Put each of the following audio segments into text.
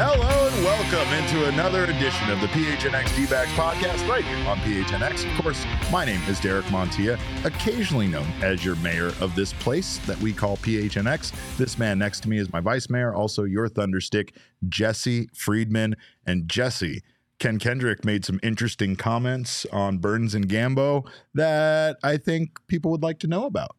Hello and welcome into another edition of the PHNX D-backs podcast right here on PHNX. Of course, my name is Derek Montilla, occasionally known as your mayor of this place that we call PHNX. This man next to me is my vice mayor, also your thunderstick, Jesse Friedman. And Jesse, Ken Kendrick made some interesting comments on Burns and Gambo that I think people would like to know about.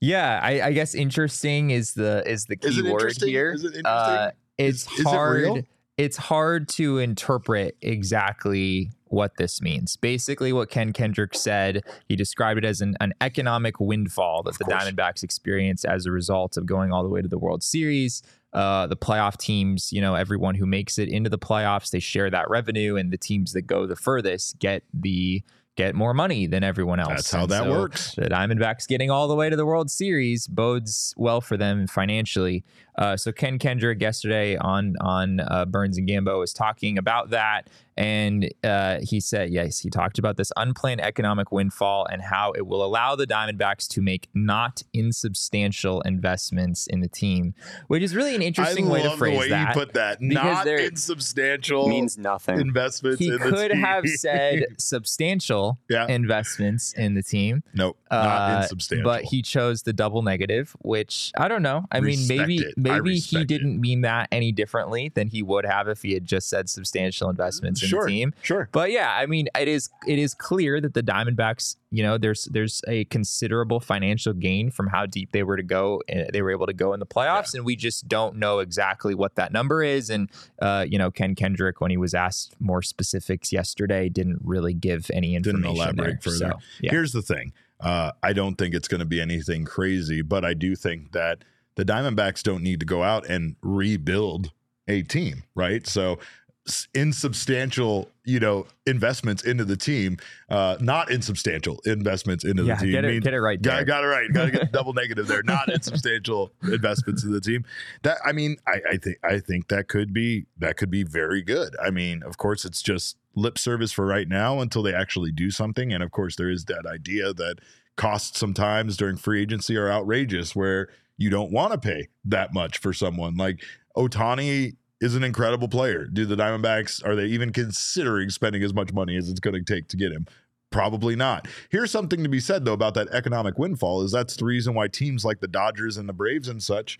Yeah, I, I guess interesting is the is the Is key it word here. Is it interesting? Uh, it's Is- is it hard. it's hard to interpret exactly what this means. Basically, what Ken Kendrick said, he described it as an, an economic windfall that the course. Diamondbacks experienced as a result of going all the way to the World Series. Uh, the playoff teams, you know, everyone who makes it into the playoffs, they share that revenue, and the teams that go the furthest get the get more money than everyone else. That's how And that so works. The Diamondbacks getting all the way to the World Series bodes well for them financially. Uh, so Ken Kendrick yesterday on on uh, Burns and Gambo was talking about that, and uh, he said, yes, he talked about this unplanned economic windfall and how it will allow the Diamondbacks to make not insubstantial investments in the team, which is really an interesting I way love to phrase the way that. you put that. Not insubstantial means nothing. investments he in the could team. have said substantial Yeah. investments in the team. nope, not Uh, insubstantial. But he chose the double negative, which I don't know. I mean, maybe it. Maybe he didn't mean that any differently than he would have if he had just said substantial investments in sure, the team. sure. But yeah, I mean, it is it is clear that the Diamondbacks, you know, there's there's a considerable financial gain from how deep they were to go. uh, They were able to go in the playoffs, and we just don't know exactly what that number is. And uh, you know, Ken Kendrick, when he was asked more specifics yesterday, didn't really give any information. Didn't elaborate there. further. So, yeah. Here's the thing. Uh, I don't think it's going to be anything crazy, but I do think that the Diamondbacks don't need to go out and rebuild a team, right? So insubstantial, you know, investments into the team, uh, not insubstantial investments into yeah, the team get it, means get it right. Got, got it right. Got to get double negative there. Not insubstantial investments in the team. That I mean, I, I think I think that could be that could be very good. I mean, of course, it's just lip service for right now until they actually do something. And of course, there is that idea that costs sometimes during free agency are outrageous, where you don't want to pay that much for someone like Ohtani. Is an incredible player. Do the Diamondbacks are they even considering spending as much money as it's going to take to get him? Probably not. Here's something to be said though about that economic windfall is that's the reason why teams like the Dodgers and the Braves and such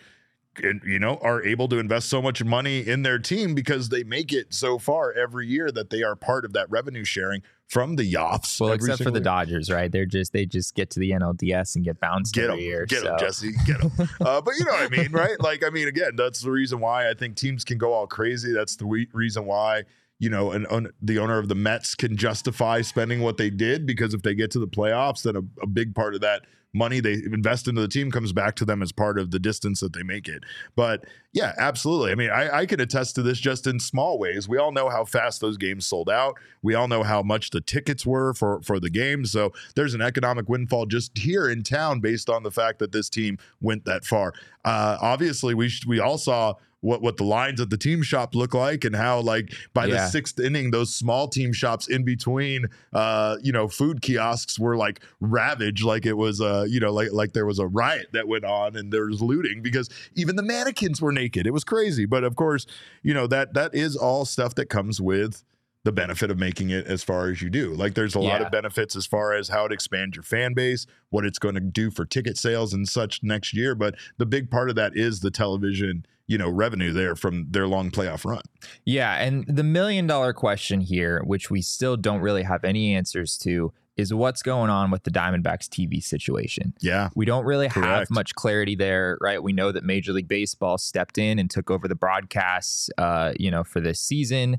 you know are able to invest so much money in their team because they make it so far every year that they are part of that revenue sharing from the Yoffs. Well, except for the year. Dodgers, right? They're just they just get to the NLDS and get bounced Get every them, year. get them, so. Jesse, get them. uh, but you know what I mean, right? Like, I mean, again, that's the reason why I think teams can go all crazy. That's the we- reason why you know, an, own the owner of the Mets can justify spending what they did because if they get to the playoffs, then a, a big part of that money they invest into the team comes back to them as part of the distance that they make it. But yeah, absolutely. I mean, I, I can attest to this just in small ways. We all know how fast those games sold out. We all know how much the tickets were for for the game. So there's an economic windfall just here in town based on the fact that this team went that far. Uh, obviously, we sh- we all saw what what the lines at the team shop look like and how like by the sixth inning those small team shops in between uh you know food kiosks were like ravaged like it was uh you know like like there was a riot that went on and there was looting because even the mannequins were naked it was crazy but of course you know that that is all stuff that comes with the benefit of making it as far as you do. Like there's a lot of benefits as far as how it expands your fan base, what it's going to do for ticket sales and such next year. But the big part of that is the television, you know, revenue there from their long playoff run. Yeah, and the million dollar question here, which we still don't really have any answers to, is what's going on with the Diamondbacks TV situation. Yeah. We don't really have much clarity there, right? We know that Major League Baseball stepped in and took over the broadcasts, uh, you know, for this season.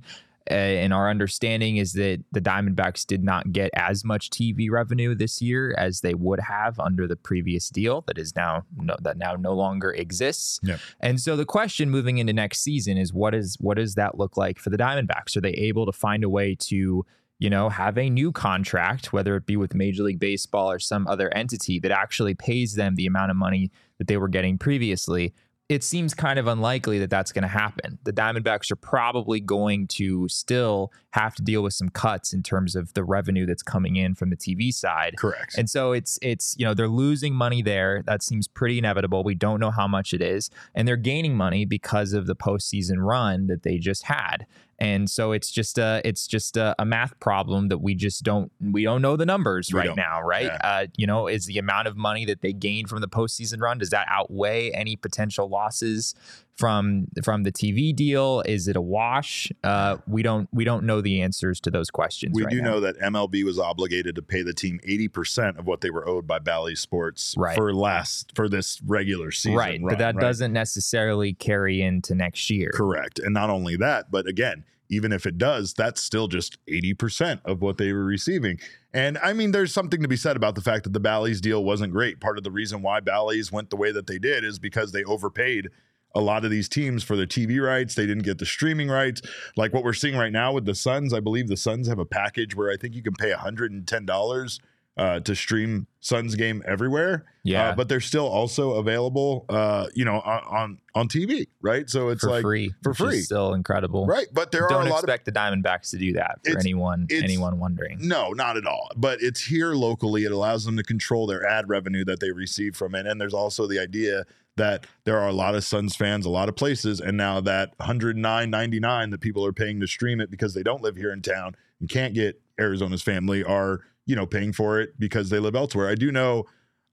Uh, and our understanding is that the Diamondbacks did not get as much TV revenue this year as they would have under the previous deal that is now no, that now no longer exists. Yep. And so the question moving into next season is what is what does that look like for the Diamondbacks? Are they able to find a way to you know, have a new contract, whether it be with Major League Baseball or some other entity that actually pays them the amount of money that they were getting previously. It seems kind of unlikely that that's going to happen. The Diamondbacks are probably going to still have to deal with some cuts in terms of the revenue that's coming in from the TV side. Correct. And so it's it's you know they're losing money there. That seems pretty inevitable. We don't know how much it is, and they're gaining money because of the postseason run that they just had. And so it's just a it's just a, a math problem that we just don't we don't know the numbers We right don't. now, right? Yeah. Uh, you know, is the amount of money that they gained from the postseason run does that outweigh any potential losses from from the TV deal? Is it a wash? Uh, we don't we don't know the answers to those questions. we right do now. know that MLB was obligated to pay the team 80% of what they were owed by Bally Sports Right. for last for this regular season. right, run, but that right? doesn't necessarily carry into next year. Correct. And not only that, but again, even if it does, that's still just 80% of what they were receiving. And I mean, there's something to be said about the fact that the Bally's deal wasn't great. Part of the reason why Bally's went the way that they did is because they overpaid a lot of these teams for their TV rights. They didn't get the streaming rights. Like what we're seeing right now with the Suns, I believe the Suns have a package where I think you can pay $110 uh, to stream Suns game everywhere. Yeah. Uh, but they're still also available, uh, you know, on, on on TV, right? So it's for like free, for free. still incredible. right. But there Don't are a lot of expect the Diamondbacks to do that for anyone anyone wondering. no, not at all. But it's here locally. It allows them to control their ad revenue that they receive from it. And there's also the idea that there are a lot of Suns fans, a lot of places, and now that 109.99 that people are paying to stream it because they don't live here in town and can't get Arizona's family are you know paying for it because they live elsewhere. I do know.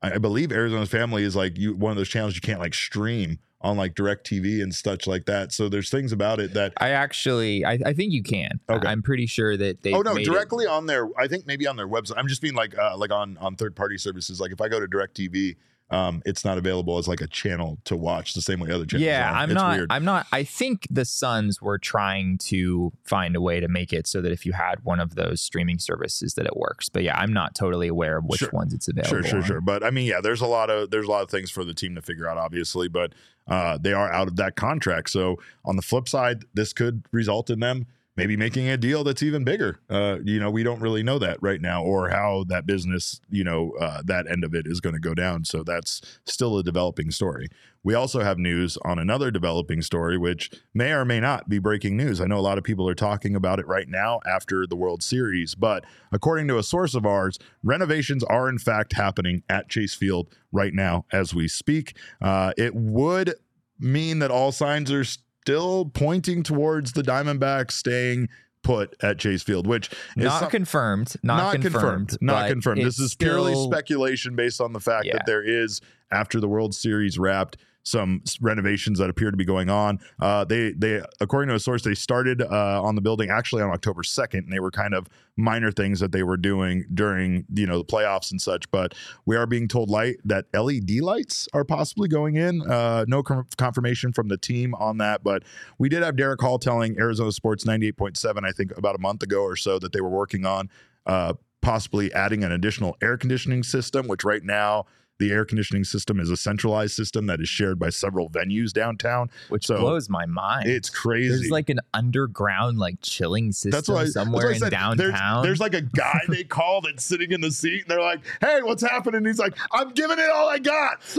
I believe Arizona's family is like you one of those channels you can't like stream on like direct TV and such like that. So there's things about it that I actually, I, I think you can. Okay. I'm pretty sure that they. oh no, directly on their. I think maybe on their website. I'm just being like uh, like on on third party services. Like if I go to Direct TV, um, it's not available as like a channel to watch the same way other channels. Yeah, are. I'm It's not. Weird. I'm not. I think the Suns were trying to find a way to make it so that if you had one of those streaming services, that it works. But yeah, I'm not totally aware of which Sure. ones it's available. Sure, sure, on. sure. But I mean, yeah, there's a lot of there's a lot of things for the team to figure out, obviously. But uh, they are out of that contract. So on the flip side, this could result in them maybe making a deal that's even bigger. Uh, you know, we don't really know that right now, or how that business, you know, uh, that end of it is going to go down. So that's still a developing story. We also have news on another developing story, which may or may not be breaking news. I know a lot of people are talking about it right now after the World Series, but according to a source of ours, renovations are in fact happening at Chase Field right now as we speak. Uh, it would mean that all signs are still pointing towards the Diamondbacks staying put at Chase Field, which is Not some- confirmed. Not, confirmed. Not confirmed. This is purely still- speculation based on the fact Yeah. that there is, after the World Series wrapped, some renovations that appear to be going on. Uh, they, they, according to a source, they started uh, on the building actually on October second, and they were kind of minor things that they were doing during you know the playoffs and such. But we are being told light that LED lights are possibly going in. Uh, no com- confirmation from the team on that, but we did have Derek Hall telling Arizona Sports ninety eight point seven, I think, about a month ago or so that they were working on uh, possibly adding an additional air conditioning system, which right now the air conditioning system is a centralized system that is shared by several venues downtown. which so blows my mind. It's crazy. There's like an underground like chilling system I, somewhere in said. There's- downtown. There's, like a guy they call that's sitting in the seat, and they're like, "Hey, what's happening?" And he's like, "I'm giving it all I got.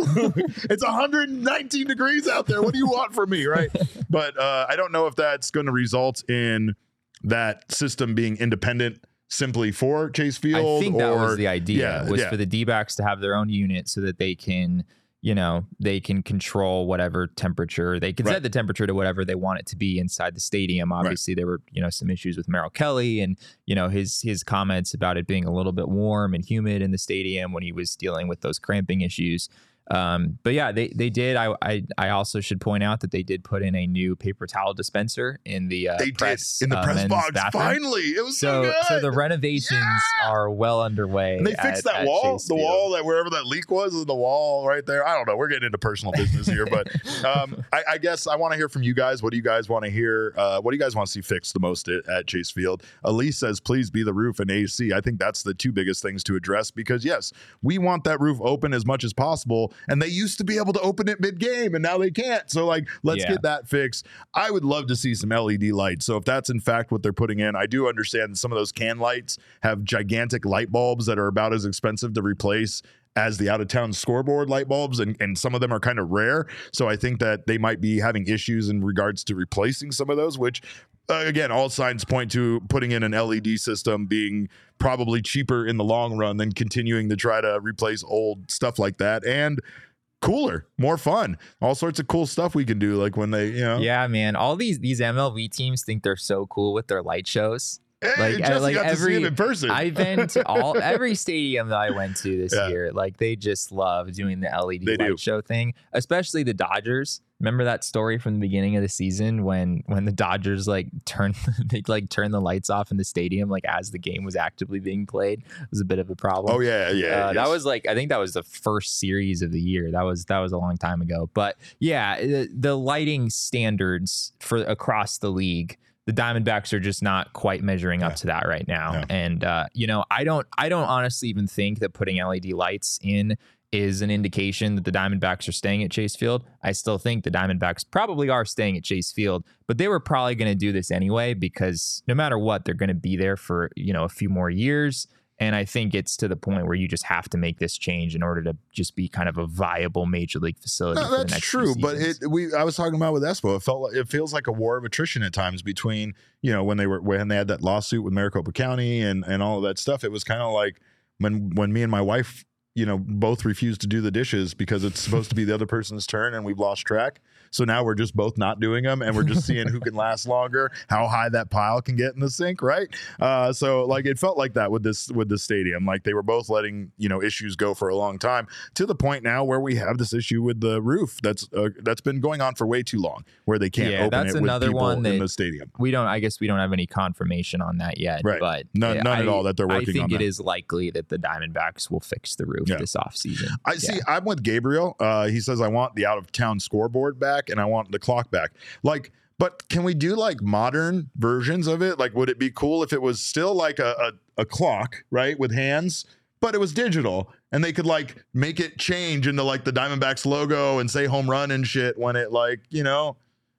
it's 119 degrees out there. What do you want from me?" Right? but uh, I don't know if that's going to result in that system being independent simply for Chase Field. I think that or, was the idea yeah, was yeah. for the D-backs to have their own unit so that they can, you know, they can control whatever temperature they can Right. set the temperature to whatever they want it to be inside the stadium. Obviously, there were you know some issues with Merrill Kelly and you know his his comments about it being a little bit warm and humid in the stadium when he was dealing with those cramping issues. Um, but yeah, they they did. I, I I also should point out that they did put in a new paper towel dispenser in the uh, they press did in the uh, press box. bathroom. Finally, it was so, So good. so the renovations are well underway. and they fixed at- that at wall, Chase the Field. wall that wherever that leak was, is the wall right there. I don't know. We're getting into personal business here, but um, I, I guess I want to hear from you guys. What do you guys want to hear? Uh, what do you guys want to see fixed the most at, at Chase Field? Elise says, please be the roof and AC. I think that's the two biggest things to address because yes, we want that roof open as much as possible, and they used to be able to open it mid game, and now they can't. So like, let's Yeah. get that fixed. I would love to see some LED lights. So if that's in fact what they're putting in, I do understand that some of those can lights have gigantic light bulbs that are about as expensive to replace as the out of town scoreboard light bulbs and, and some of them are kind of rare so i think that they might be having issues in regards to replacing some of those which uh, again all signs point to putting in an led system being probably cheaper in the long run than continuing to try to replace old stuff like that and cooler more fun all sorts of cool stuff we can do like when they you know Yeah, man. All these these MLB teams think they're so cool with their light shows. Like- Jesse like got to see every- him in person I've been to all every stadium that I went to this Yeah. year. Like they just love doing the LED They light do. show thing, especially the Dodgers. Remember that story from the beginning of the season when when the Dodgers like turned they like turned the lights off in the stadium like as the game was actively being played it was a bit of a problem. oh yeah yeah Uh, That was like I think that was the first series of the year. That was that was a long time ago. But yeah, the, the lighting standards for across the league, the Diamondbacks are just not quite measuring up Yeah. to that right now. No. And uh, you know, I don't I don't honestly even think that putting LED lights in is an indication that the Diamondbacks are staying at Chase Field. I still think the Diamondbacks probably are staying at Chase Field, but they were probably going to do this anyway because no matter what, they're going to be there for, you know, a few more years. And I think it's to the point where you just have to make this change in order to just be kind of a viable major league facility. No, for the that's true, but it we I was talking about with Espo. It felt like, it feels like a war of attrition at times between you know when they were when they had that lawsuit with Maricopa County and and all of that stuff. It was kind of like when when me and my wife you know both refused to do the dishes because it's supposed to be the other person's turn and we've lost track. So now we're just both not doing them and we're just seeing who can last longer, how high that pile can get in the sink, right? Uh, so like it felt like that with this with the stadium. Like they were both letting you know issues go for a long time to the point now where we have this issue with the roof that's uh, that's been going on for way too long, where they can't Yeah, open that's it with another people one in the stadium. we don't i guess we don't have any confirmation on that yet Right. but None- yeah, none at all that they're working on. i think it that. is likely that the diamondbacks will fix the roof Yeah. this offseason I see. I'm with Gabriel. Uh, he says I want the out of town scoreboard back and I want the clock back. Like, but can we do like modern versions of it? Like, would it be cool if it was still like a, a, a clock, right, with hands, but it was digital and they could like make it change into like the Diamondbacks logo and say home run and shit when it like you know,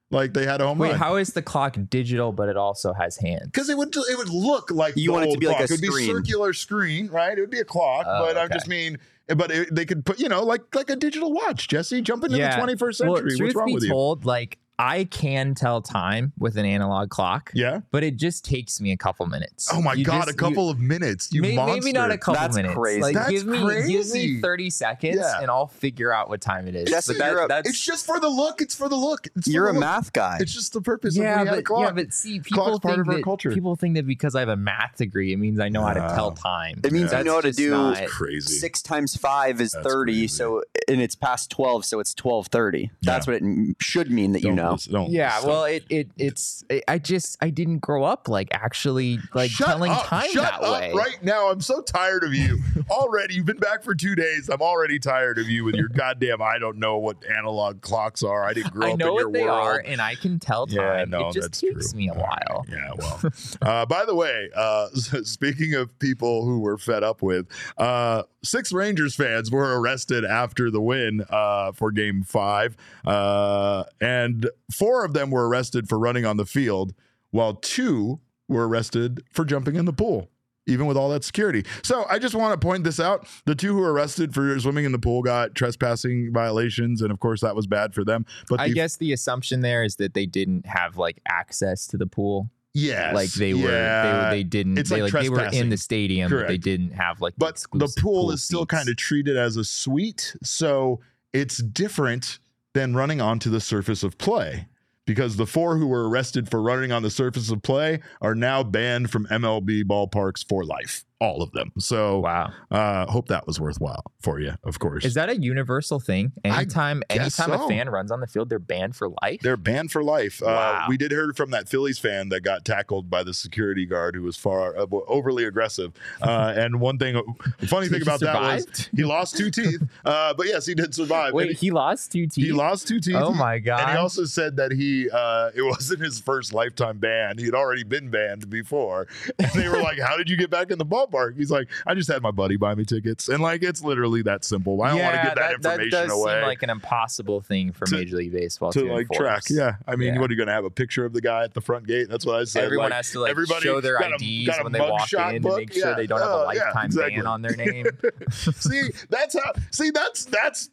like they had a home run. wait run. how is the clock digital but it also has hands because it would it would look like You the want it to old be like clock. a it would be circular screen, right? It would be a clock, Oh, but I okay. just mean, but it, they could put you know like like a digital watch. Jesse, jump into the 21st century. Well, What's wrong be with you? told, like I can tell time with an analog clock. Yeah. But it just takes me a couple minutes. Oh my You god, just- a you- couple of minutes. You May- monster. maybe not a couple That's minutes. crazy. Like That's give me give crazy. me 30 seconds Yeah. and I'll figure out what time it is. Jesse, But that- you're a- that's It's just for the look. It's for the look. It's for You're the a look. math guy. It's just the purpose yeah, of we a but, clock. yeah, but see, people Clock's part think of our that culture. people think that because I have a math degree, it means I know how to tell time. It means you you know how to do just crazy. Six times five is That's thirty. crazy. So and it's past twelve, so it's twelve thirty. That's what it should mean that you Don't know. listen- don't Yeah, listen. well, it it it's I- I just I didn't grow up like actually like Shut telling up. time Shut that up way. right now. I'm so tired of you. already, you've been back for two days. I'm already tired of you with your goddamn. I don't know what analog clocks are. I didn't grow I up know in your what they world. are, and I can tell time. Yeah, no, it just that's takes true. me a All right. while. Yeah, well. uh, by the way, uh, speaking of people who were fed up with, uh, six Rangers fans were arrested after the win uh, for Game Five, uh, and four of them were arrested for running on the field, while two were arrested for jumping in the pool. Even with all that security. So I just want to point this out. The two who were arrested for swimming in the pool got trespassing violations. And of course, that was bad for them. But I the, guess the assumption there is that they didn't have like access to the pool. Yes, like they were, yeah. they, they didn't. It's they, like like they were in the stadium, but they didn't have like. but the exclusive pool is still seats. kind of treated as a suite so it's different than running onto the surface of play because the four who were arrested for running on the surface of play are now banned from MLB ballparks for life. All of them. So, Wow. uh, hope that was worthwhile for you, of course. Is that a universal thing? Anytime anytime so. a fan runs on the field, they're banned for life? They're banned for life. Uh, Wow. we did hear from that Phillies fan that got tackled by the security guard who was far uh, overly aggressive. Uh, and one thing, funny thing He about that was he lost two teeth. Uh, but yes, he did survive. Wait, And he lost two teeth? he lost two teeth. Oh my god. And he also said that he uh, it wasn't his first lifetime ban. He had already been banned before. And they were like, How did you get back in the ballpark? He's like, I just had my buddy buy me tickets. And like it's literally that simple. I don't want to get that, information that does away. seem like an impossible thing for To- Major League Baseball to to, like enforce. track. Yeah. I mean, Yeah. what are you gonna have a picture of the guy at the front gate? That's what I said. Everyone Like, has to like everybody show their got IDs got a when they walk in book. to make sure they don't have a Oh, yeah, lifetime exactly. ban on their name. see, that's how see that's that's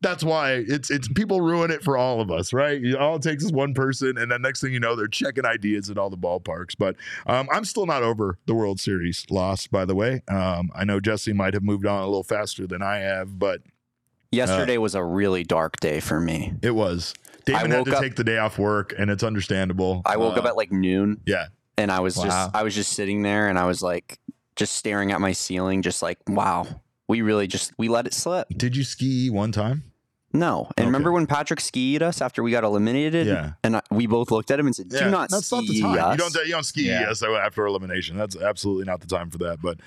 that's why it's it's people ruin it for all of us, right? All it takes is one person, and then next thing you know, they're checking ideas at all the ballparks. But um, I'm still not over the World Series loss, by the way. Um, I know Jesse might have moved on a little faster than I have, but Yesterday was a really dark day for me. it was. Damon had woke to up- take the day off work, and it's understandable. I woke Uh, up at like noon yeah. and I was Wow. just I was just sitting there and I was like just staring at my ceiling, just like, wow, we really just we let it slip. Did you ski one time? No. And Okay. remember when Patrick skied us after we got eliminated? Yeah. And I, we both looked at him and said, "Do not that's ski not the time. us." You don't you don't ski Yeah. us after elimination. That's absolutely not the time for that. But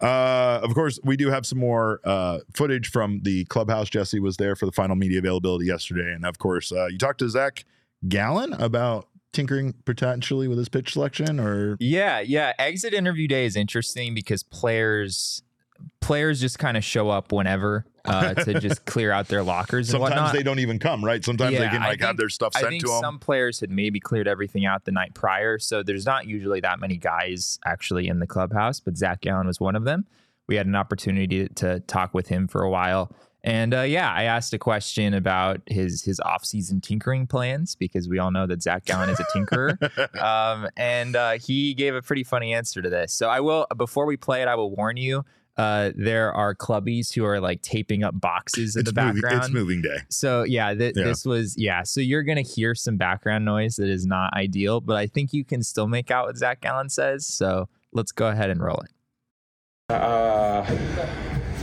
uh, of course, we do have some more uh, footage from the clubhouse. Jesse was there for the final media availability yesterday, and of course, uh, you talked to Zac Gallen about tinkering potentially with his pitch selection, or Yeah, yeah. Exit interview day is interesting because players players just kind of show up whenever uh, to just clear out their lockers and sometimes they don't even come. Right? Sometimes they Yeah, can I like have their stuff I sent think to them. some players had maybe cleared everything out the night prior, so there's not usually that many guys actually in the clubhouse. But Zac Gallen was one of them. We had an opportunity to, to talk with him for a while, and uh, yeah, I asked a question about his his off season tinkering plans because we all know that Zac Gallen is a tinkerer, um, and uh, he gave a pretty funny answer to this. So I will before we play it, I will warn you. Uh, there are clubbies who are like taping up boxes in it's the moving. background. It's moving day. So yeah, th- Yeah. this was yeah. So you're gonna hear some background noise that is not ideal, but I think you can still make out what Zac Gallen says. So let's go ahead and roll it. Uh,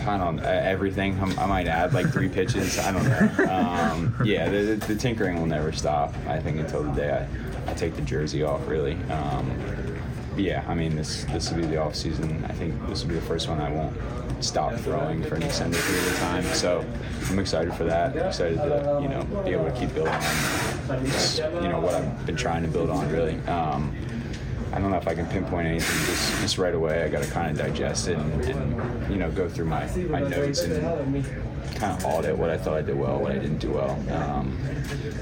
I don't uh, everything. I, I might add like three pitches. I don't know. Um, yeah, the, the, the tinkering will never stop. I think until the day I, I take the jersey off. Really. Um, but yeah, I mean this this will be the off season. I think this will be the first one I won't stop throwing for an extended period of time. So I'm excited for that. excited to you know be able to keep building on you know what I've been trying to build on. Really. Um, I don't know if I can pinpoint anything just, just right away. I got to kind of digest it and, and you know go through my, my notes and kind of audit what I thought I did well, what I didn't do well, um,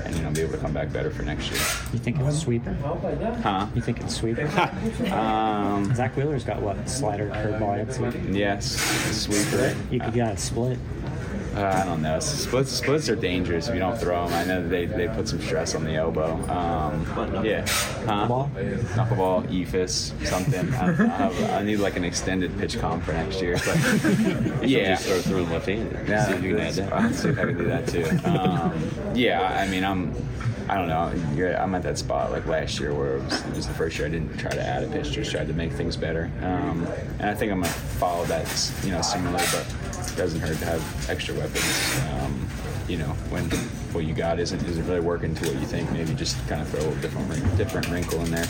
and you know be able to come back better for next year. You think it's sweeper? Huh? You think it's sweeper? Um, Zack Wheeler's got what slider, curveball, and yes, sweeper. You could get a split. Uh, I don't know. Splits splits are dangerous if you don't throw them. I know they, they put some stress on the elbow. Um, yeah. Huh? Knuckleball? Knuckleball, Eephus, something. I, I, I need like an extended pitch comp for next year. But yeah. Just throw through them left-handed. Yeah, See if you can add that. I'll see if I can do that too. Um, yeah, I mean, I'm, I don't know. You're, I'm at that spot like last year where it was, it was the first year I didn't try to add a pitch, just tried to make things better. Um, and I think I'm gonna follow that, you know, similar, but doesn't hurt to have extra weapons. Um, you know, when what you got isn't isn't really working to what you think, maybe just kind of throw a different different wrinkle in there.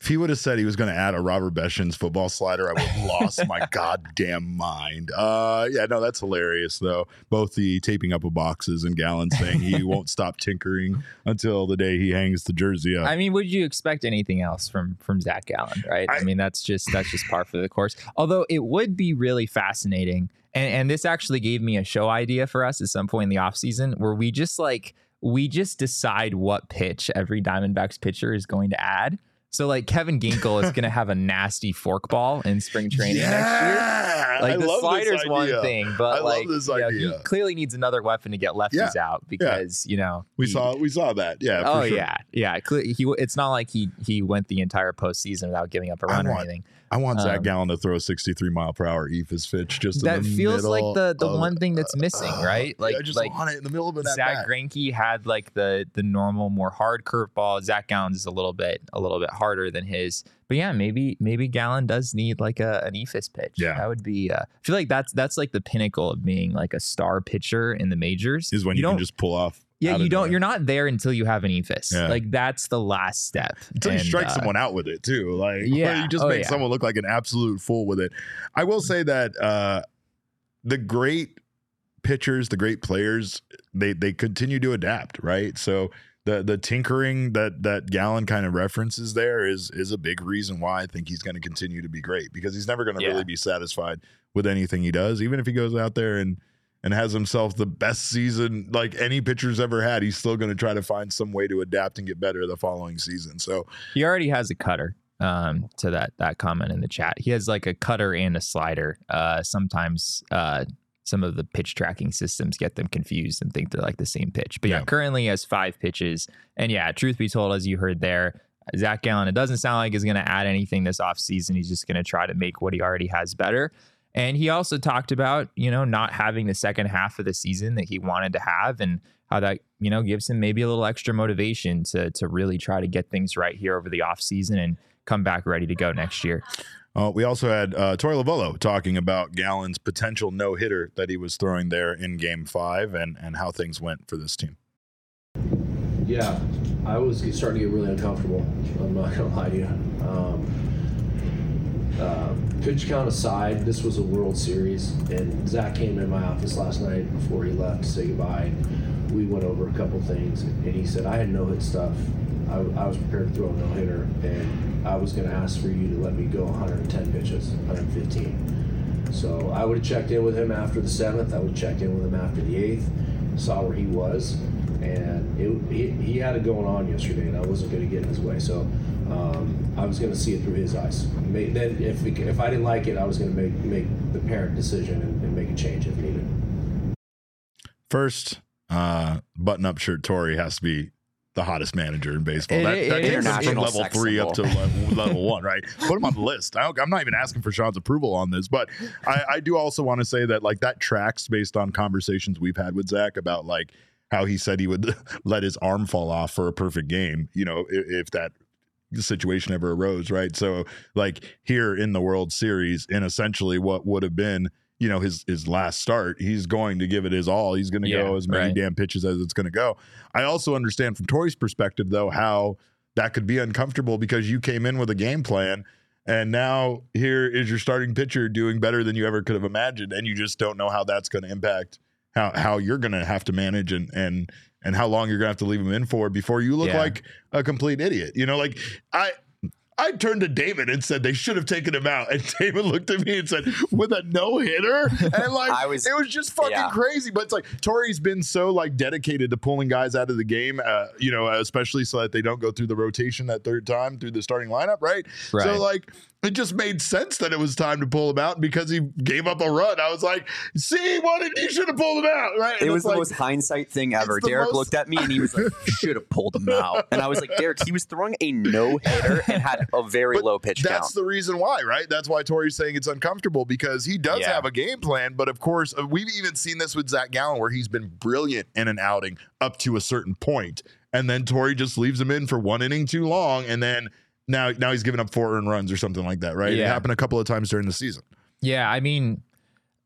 If he would have said he was going to add a Robert Beshins football slider, I would have lost my goddamn mind. Uh, yeah, no, that's hilarious though. Both the taping up of boxes and Gallen saying he won't stop tinkering until the day he hangs the jersey up. I mean, would you expect anything else from from Zac Gallen, right? I, I- mean, that's just that's just par for the course. Although it would be really fascinating, and and this actually gave me a show idea for us at some point in the off season where we just like we just decide what pitch every Diamondbacks pitcher is going to add. So like Kevin Ginkel is going to have a nasty forkball in spring training next year. Yeah, Like I the love this slider's one thing, but I like know, he clearly needs another weapon to get lefties out because you know We he- saw we saw that. Yeah. oh sure. yeah, yeah. He it's not like he he went the entire postseason without giving up a run or anything. I want Zac Um, Gallen to throw a 63 mile per hour Eephus pitch just in That the field. That feels like the the of- one thing that's missing, uh, right? Like yeah, I just like want it in the middle of an Zack. Greinke had like the the normal, more hard curveball. Zac Gallen's is a little bit a little bit harder than his. But yeah, maybe maybe Gallen does need like a an eephus pitch. Yeah. that would be. Uh, I feel like that's that's like the pinnacle of being like a star pitcher in the majors. is when you, don't. can just pull off. yeah, you don't. nowhere. You're not there until you have an eephus. Yeah. Like that's the last step. until you strike uh, someone out with it too. Like Yeah. you just Oh, make yeah. someone look like an absolute fool with it. I will say that uh the great pitchers, the great players, they they continue to adapt, right? So the the tinkering that that Gallen kind of references there is is a big reason why I think he's going to continue to be great because he's never going to Yeah. really be satisfied with anything he does, even if he goes out there and and has himself the best season like any pitcher's ever had. He's still going to try to find some way to adapt and get better the following season. So He already has a cutter. Um, to that that comment in the chat, he has like a cutter and a slider. Uh, sometimes uh, some of the pitch tracking systems get them confused and think they're like the same pitch. But yeah, Yeah. currently has five pitches. And yeah, truth be told, as you heard there, Zac Gallen, it doesn't sound like he's going to add anything this offseason. He's just going to try to make what he already has better. And he also talked about, you know, not having the second half of the season that he wanted to have and how that, you know, gives him maybe a little extra motivation to to really try to get things right here over the offseason and come back ready to go next year. Uh, we also had uh, Torey Lovullo talking about Gallen's potential no hitter that he was throwing there in Game Five, and and how things went for this team. Yeah, I was starting to get really uncomfortable. I'm not gonna lie to you. Um, uh, pitch count aside, this was a World Series, and Zac came in my office last night before he left to say goodbye. We went over a couple things, and he said I had no hit stuff. I, I was prepared to throw a no hitter, and I was going to ask for you to let me go 110 pitches, 115. So I would have checked in with him after the seventh. I would checked in with him after the eighth. Saw where he was, and it, he, he had it going on yesterday, and I wasn't going to get in his way. So um, I was going to see it through his eyes. May, then, if if I didn't like it, I was going to make make the parent decision and, and make a change if needed. First, uh, button-up shirt Torey has to be the hottest manager in baseball. It- that it- that it takes from level three up to level, level one, right? Put him on the list. I I'm not even asking for Sean's approval on this, but I, I do also want to say that like that tracks based on conversations we've had with Zac about like how he said he would let his arm fall off for a perfect game. You know, if, if that situation ever arose, right? So like here in the World Series, in essentially what would have been, you know, his his last start, he's going to give it his all. He's going to Yeah, go as many right. damn pitches as it's going to go. I also understand from Torey's perspective though how that could be uncomfortable because you came in with a game plan and now here is your starting pitcher doing better than you ever could have imagined and you just don't know how that's going to impact how how you're going to have to manage and and and how long you're going to have to leave him in for before you look Yeah. like a complete idiot. You know, like I I turned to David and said they should have taken him out, and David looked at me and said, "With a no hitter," and like I was- it was just fucking yeah. crazy. But it's like Torey's been so like dedicated to pulling guys out of the game, uh, you know, especially so that they don't go through the rotation that third time through the starting lineup, right? Right. So like it just made sense that it was time to pull him out because he gave up a run. I was like, "See, what did you should have pulled him out?" Right? It was the like, most hindsight thing ever. Derek most- looked at me and he was like, "Should have pulled him out." And I was like, "Derek, he was throwing a no hitter and had a very But low pitch That's count." the reason why, right? That's why Torey's saying it's uncomfortable because he does Yeah. have a game plan. But of course, uh, we've even seen this with Zac Gallen where he's been brilliant in an outing up to a certain point, and then Torey just leaves him in for one inning too long, and then now now he's giving up four earned runs or something like that, right? It happened a couple of times during the season. Yeah, I mean,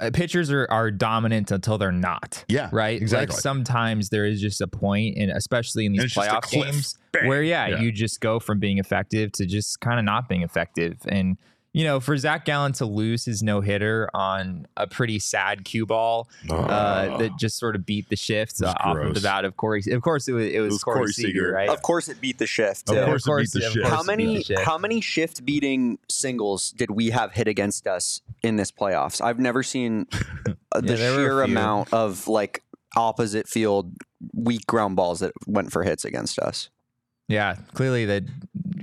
uh, pitchers are, are dominant until they're not. Yeah, right. exactly. Like sometimes there is just a point, and especially in these playoff games, Bang. where yeah, Yeah. you just go from being effective to just kind of not being effective. And you know, for Zac Gallen to lose his no hitter on a pretty sad cue ball uh, that just sort of beat the shift uh, off of the bat of Corey. Of course, it was, it was, was Corey, Corey Seager, Seager. right? Of course, it beat the shift. Of too. course it beat the shift. How many shift. how many shift beating singles did we have hit against us in this playoffs? I've never seen uh, the Yeah, there were a sheer amount of like opposite field weak ground balls that went for hits against us. Yeah, clearly that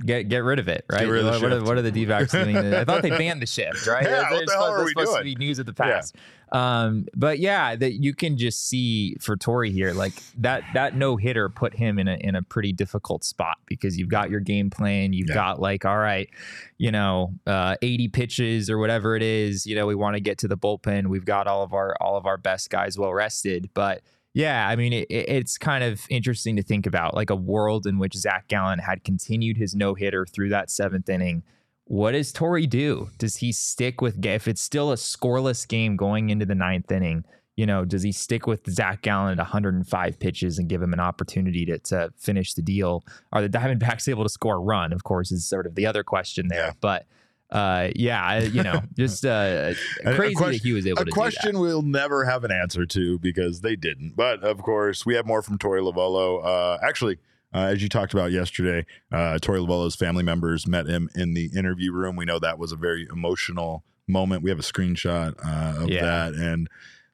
get get rid of it, right? rid of what, what are, what are the D-backs doing? I thought they banned the shift, right? Yeah, what the hell supposed- are we supposed doing? to be news of the Yeah. past. Um, but yeah, that you can just see for Torey here, like that that no hitter put him in a in a pretty difficult spot because you've got your game plan, you've Yeah. got like, all right, you know, uh, 80 pitches or whatever it is, you know, we want to get to the bullpen. We've got all of our all of our best guys well rested, but yeah, I mean, it, it- it's kind of interesting to think about like a world in which Zac Gallen had continued his no hitter through that seventh inning. What does Torey do? Does he stick with if it's still a scoreless game going into the ninth inning? You know, does he stick with Zac Gallen at 105 pitches and give him an opportunity to, to finish the deal? Are the Diamondbacks able to score a run? Of course, is sort of the other question there. Yeah. But uh, yeah, you know, just uh, crazy ques- that he was able a to question we'll never have an answer to because they didn't. But of course, we have more from Torey Lovullo. Uh, actually, uh, as you talked about yesterday, uh, Torey Lovullo's family members met him in the interview room. We know that was a very emotional moment. We have a screenshot uh, of Yeah. that, and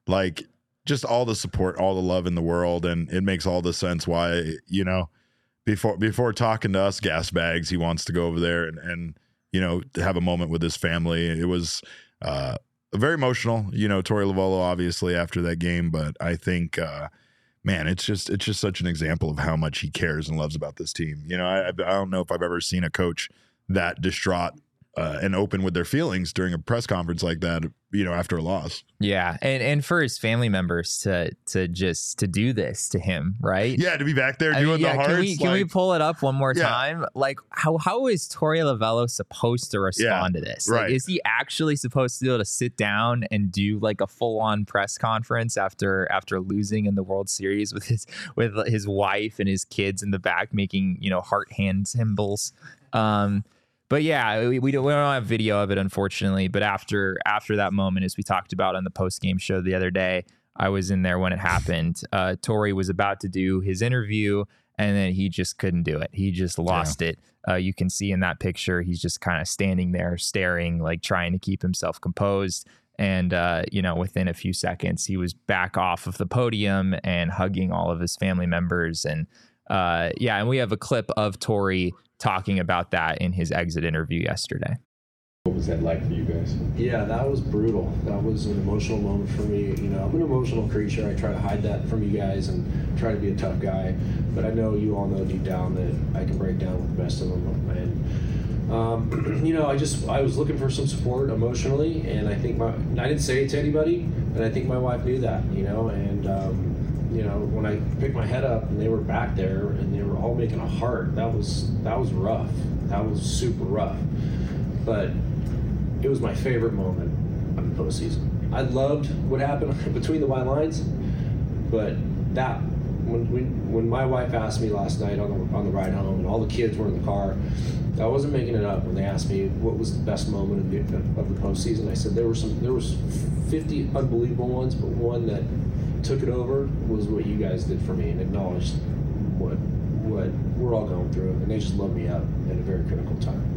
like just all the support, all the love in the world, and it makes all the sense why you know before before talking to us gas bags, he wants to go over there and and you know have a moment with his family. It was. Uh, very emotional, you know, Torey Lovullo obviously after that game, but I think uh man, it's just it's just such an example of how much he cares and loves about this team. You know, I I don't know if I've ever seen a coach that distraught uh, and open with their feelings during a press conference like that, you know, after a loss. Yeah, and and for his family members to to just to do this to him, right? Yeah, to be back there I doing mean, yeah, the hearts. can we can we pull it up one more Yeah. time? Like how how is Torey Lovullo supposed to respond to this? Like, right. is he actually supposed to be able to sit down and do like a full on press conference after after losing in the World Series with his with his wife and his kids in the back making you know heart hand symbols? Um, but yeah, we, we don't we don't have video of it unfortunately. But after after that moment, as we talked about on the post game show the other day, I was in there when it happened. Uh, Torey was about to do his interview, and then he just couldn't do it. He just lost it. Uh, you can see in that picture, he's just kind of standing there, staring, like trying to keep himself composed. And uh, you know, within a few seconds, he was back off of the podium and hugging all of his family members. And uh, yeah, and we have a clip of Torey talking about that in his exit interview yesterday. What was that like for you guys? Yeah, that was brutal. That was an emotional moment for me. You know, I'm an emotional creature. I try to hide that from you guys and try to be a tough guy. But I know you all know deep down that I can break down with the best of them. And um, you know, I just I was looking for some support emotionally, and I think my I didn't say it to anybody, and I think my wife knew that. You know, and um, you know when I picked my head up and they were back there and they were all making a heart. That was that was rough. That was super rough. But it was my favorite moment of the postseason. I loved what happened between the white lines, but that when when, when my wife asked me last night on the on the ride home, and all the kids were in the car, I wasn't making it up when they asked me what was the best moment of the, of the postseason. I said there were some there was 50 unbelievable ones, but one that took it over was what you guys did for me and acknowledged what what we're all going through, and they just loved me up at a very critical time.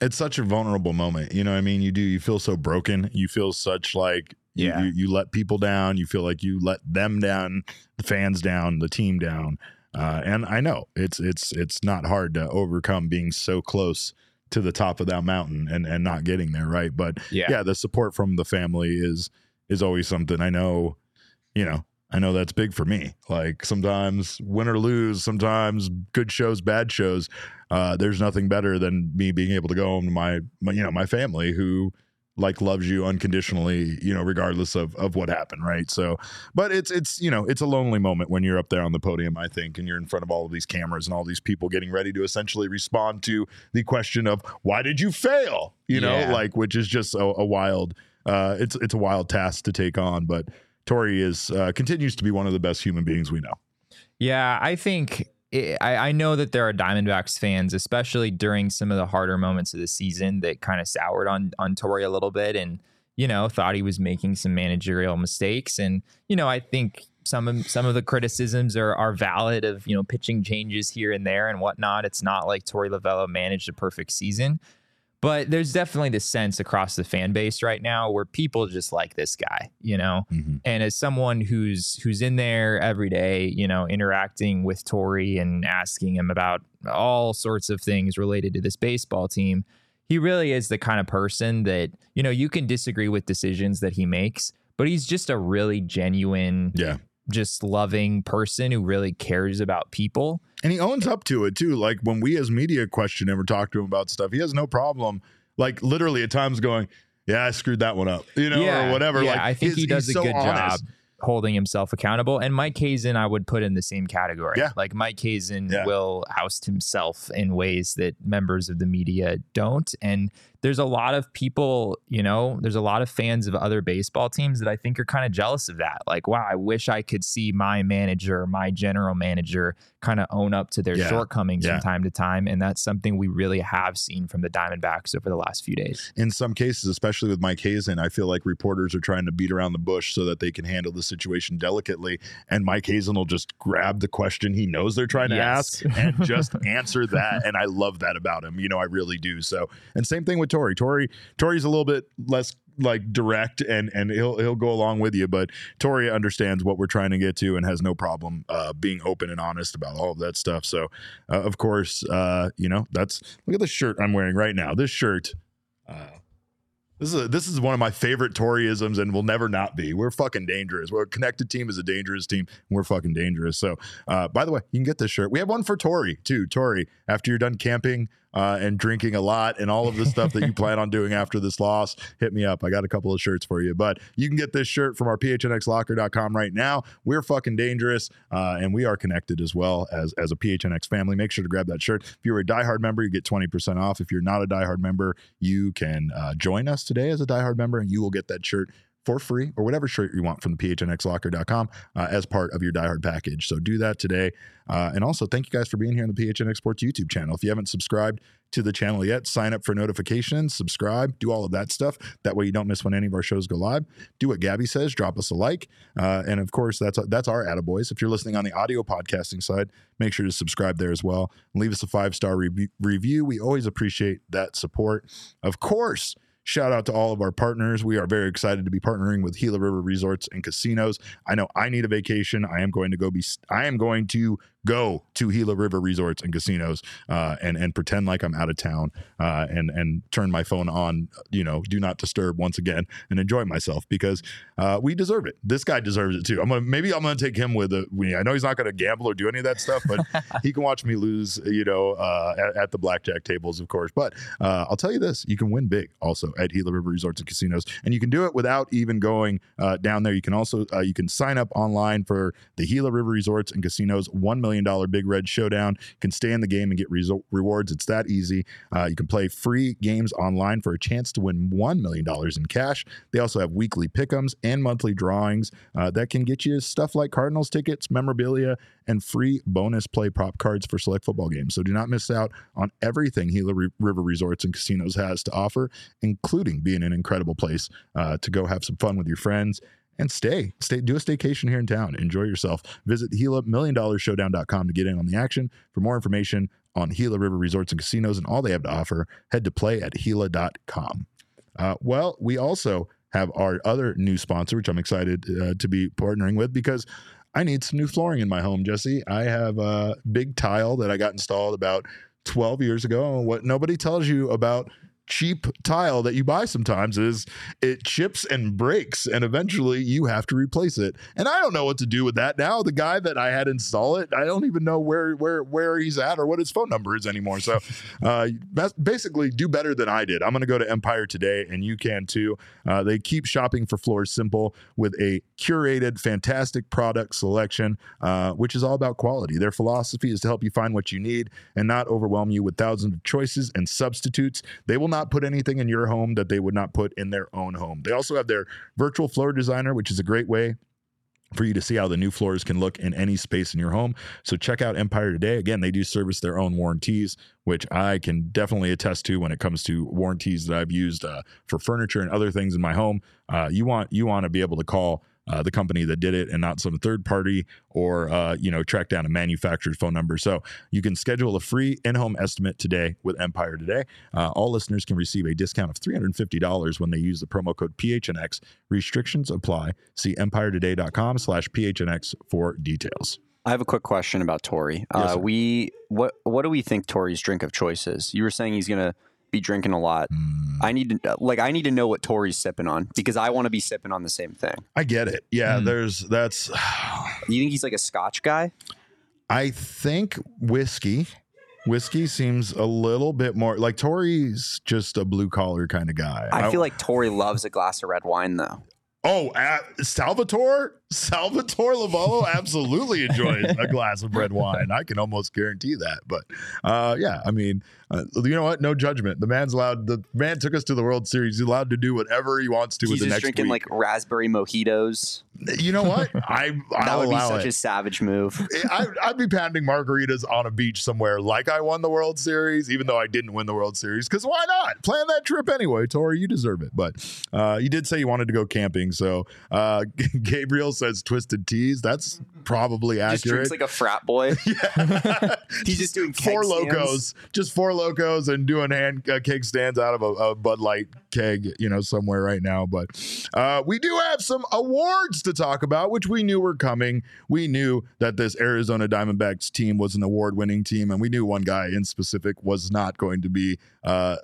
it's such a vulnerable moment. You know what I mean? You do, you feel so broken. You feel such like you- Yeah. you, you let people down. You feel like you let them down, the fans down, the team down. Uh, and I know it's it's it's not hard to overcome being so close to the top of that mountain and and not getting there, right? But Yeah. yeah, the support from the family is is always something. I know, you know, I know that's big for me. Like sometimes win or lose, sometimes good shows, bad shows. Uh, there's nothing better than me being able to go home to my, my you know my family who like loves you unconditionally you know regardless of of what happened right so but it's it's you know it's a lonely moment when you're up there on the podium i think and you're in front of all of these cameras and all these people getting ready to essentially respond to the question of why did you fail you know Yeah. like which is just a, a wild uh it's it's a wild task to take on but torey is uh, continues to be one of the best human beings we know Yeah, I think I I know that there are Diamondbacks fans, especially during some of the harder moments of the season, that kind of soured on on Torey a little bit, and you know thought he was making some managerial mistakes. And you know, I think some of some of the criticisms are are valid of you know pitching changes here and there and whatnot. It's not like Torey Lovullo managed a perfect season. But there's definitely this sense across the fan base right now where people just like this guy, you know. Mhm. And as someone who's who's in there every day, you know, interacting with Torey and asking him about all sorts of things related to this baseball team, he really is the kind of person that, you know, you can disagree with decisions that he makes, but he's just a really genuine, Yeah. Just loving person who really cares about people. And he owns up to it too. Like when we as media question him or talk to him about stuff, he has no problem, like literally at times going, "Yeah, I screwed that one up," you know, or whatever. Yeah, like I think he does a so good honest. job holding himself accountable. And Mike Hazen, I would put in the same category. Yeah. Like Mike Hazen Yeah. will oust himself in ways that members of the media don't. And there's a lot of people, you know, there's a lot of fans of other baseball teams that I think are kind of jealous of that. Like, wow, I wish I could see my manager, my general manager kind of own up to their Yeah. shortcomings Yeah. from time to time. And that's something we really have seen from the Diamondbacks over the last few days. in some cases, especially with Mike Hazen, I feel like reporters are trying to beat around the bush so that they can handle the situation delicately. And Mike Hazen will just grab the question he knows they're trying to Yes. ask and just answer that. And I love that about him. You know, I really do. So, and same thing with Torey. Torey, Torey's a little bit less like direct and and he'll he'll go along with you but Torey understands what we're trying to get to and has no problem uh being open and honest about all of that stuff so uh, of course uh you know that's look at the shirt I'm wearing right now this shirt uh, this is a, this is one of my favorite Toryisms and will never not be. We're fucking dangerous. We're a connected team is a dangerous team. We're fucking dangerous. So, uh, by the way, you can get this shirt. We have one for Torey too. Torey, after you're done camping uh, and drinking a lot and all of the stuff that you plan on doing after this loss, hit me up. I got a couple of shirts for you. But you can get this shirt from our phnxlocker.com right now. We're fucking dangerous, uh, and we are connected as well as as a PHNX family. Make sure to grab that shirt. If you're a diehard member, you get 20% off. If you're not a diehard member, you can uh, join us today as a diehard member, and you will get that shirt for free or whatever shirt you want from the phnxlocker.com uh, as part of your diehard package. So do that today. Uh, and also, thank you guys for being here on the PHNX Sports YouTube channel. If you haven't subscribed to the channel yet, sign up for notifications, subscribe, do all of that stuff. That way you don't miss when any of our shows go live. Do what Gabby says, drop us a like. Uh, and of course, that's that's our attaboys. If you're listening on the audio podcasting side, make sure to subscribe there as well. Leave us a five star re- review. We always appreciate that support. Of course, Shout out to all of our partners. We are very excited to be partnering with Gila River Resorts and Casinos. I know I need a vacation. I am going to go be. I am going to go to Gila River Resorts and Casinos uh, and and pretend like I'm out of town uh, and and turn my phone on. You know, do not disturb once again and enjoy myself because uh, we deserve it. This guy deserves it too. I'm gonna maybe I'm gonna take him with a. I know he's not gonna gamble or do any of that stuff, but he can watch me lose. You know, uh, at, at the blackjack tables, of course. But uh, I'll tell you this: you can win big also at Gila River Resorts and Casinos, and you can do it without even going uh, down there. You can also you can sign up online for the Gila River Resorts and Casinos one million dollar Big Red Showdown. Can stay in the game and get reso- rewards. It's that easy. Uh, you can play free games online for a chance to win one million dollars in cash. They also have weekly pickums and monthly drawings uh, that can get you stuff like Cardinals tickets, memorabilia, and free bonus play prop cards for select football games. So do not miss out on everything Gila River Resorts and Casinos has to offer, including being an incredible place uh, to go have some fun with your friends and stay. Stay do a staycation here in town. Enjoy yourself. Visit Gila Million Dollar Showdown.com to get in on the action. For more information on Gila River Resorts and Casinos and all they have to offer, head to play at Gila.com. Uh, well, we also have our other new sponsor, which I'm excited uh, to be partnering with because I need some new flooring in my home, Jesse. I have a big tile that I got installed about 12 years ago. And what nobody tells you about cheap tile that you buy sometimes is it chips and breaks and eventually you have to replace it. And I don't know what to do with that now. The guy that I had install it, I don't even know where where where he's at or what his phone number is anymore. So uh basically do better than I did. I'm going to go to Empire today and you can too. Uh, they keep shopping for floors simple with a curated fantastic product selection uh, which is all about quality. Their philosophy is to help you find what you need and not overwhelm you with thousands of choices and substitutes. They will not put anything in your home that they would not put in their own home. They also have their virtual floor designer, which is a great way for you to see how the new floors can look in any space in your home. So check out Empire today. Again, they do service their own warranties, which I can definitely attest to when it comes to warranties that I've used uh, for furniture and other things in my home. Uh, you want you want to be able to call uh, the company that did it and not some third party or uh, you know track down a manufacturer's phone number. So you can schedule a free in-home estimate today with Empire Today. Uh, all listeners can receive a discount of $350 when they use the promo code PHNX. Restrictions apply. See empiretoday.com slash PHNX for details. I have a quick question about Torey. Yes, uh, we what what do we think Torey's drink of choice is? You were saying he's gonna be drinking a lot. Hmm. I need to like I need to know what Torey's sipping on because I want to be sipping on the same thing. I get it. Yeah, Hmm. there's that's You think he's like a Scotch guy? I think whiskey. Whiskey seems a little bit more like Torey's just a blue collar kind of guy. I feel like Torey loves a glass of red wine though. Oh, uh, Salvatore, Salvatore Lovullo absolutely enjoys a glass of red wine. I can almost guarantee that. But uh, yeah, I mean, uh, you know what? No judgment. The man's allowed. The man took us to the World Series. He's allowed to do whatever he wants to He's with the just next drinking week. like raspberry mojitos. you know what? I That would be such it. a savage move. I, I'd be pounding margaritas on a beach somewhere like I won the World Series, even though I didn't win the World Series. Because why not? Plan that trip anyway, Torey. You deserve it. But uh, you did say you wanted to go camping. So uh, Gabriel says twisted teas. That's probably Just accurate. drinks like a frat boy. Yeah. He's just doing four stands. locos, just four locos, and doing hand uh, keg stands out of a, a Bud Light keg, you know, somewhere right now. But uh, we do have some awards to talk about, which we knew were coming. We knew that this Arizona Diamondbacks team was an award-winning team, and we knew one guy in specific was not going to be uh,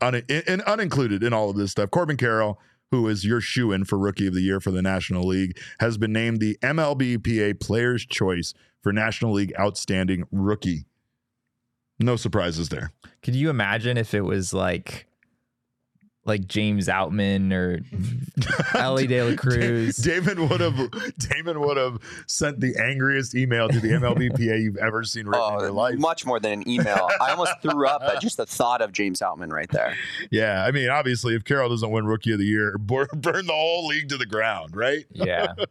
un- in, unincluded in all of this stuff. Corbin Carroll. Who is your shoe in for Rookie of the Year for the National League? Has been named the MLBPA Player's Choice for National League Outstanding Rookie. No surprises there. Could you imagine if it was like like James Outman or Elly De La Cruz? Damon would have Damon would have sent the angriest email to the MLBPA you've ever seen written in your Oh, life. much more than an email. I almost threw up at just the thought of James Outman right there. Yeah, I mean, obviously, if Carroll doesn't win Rookie of the Year, burn, burn the whole league to the ground, right? Yeah.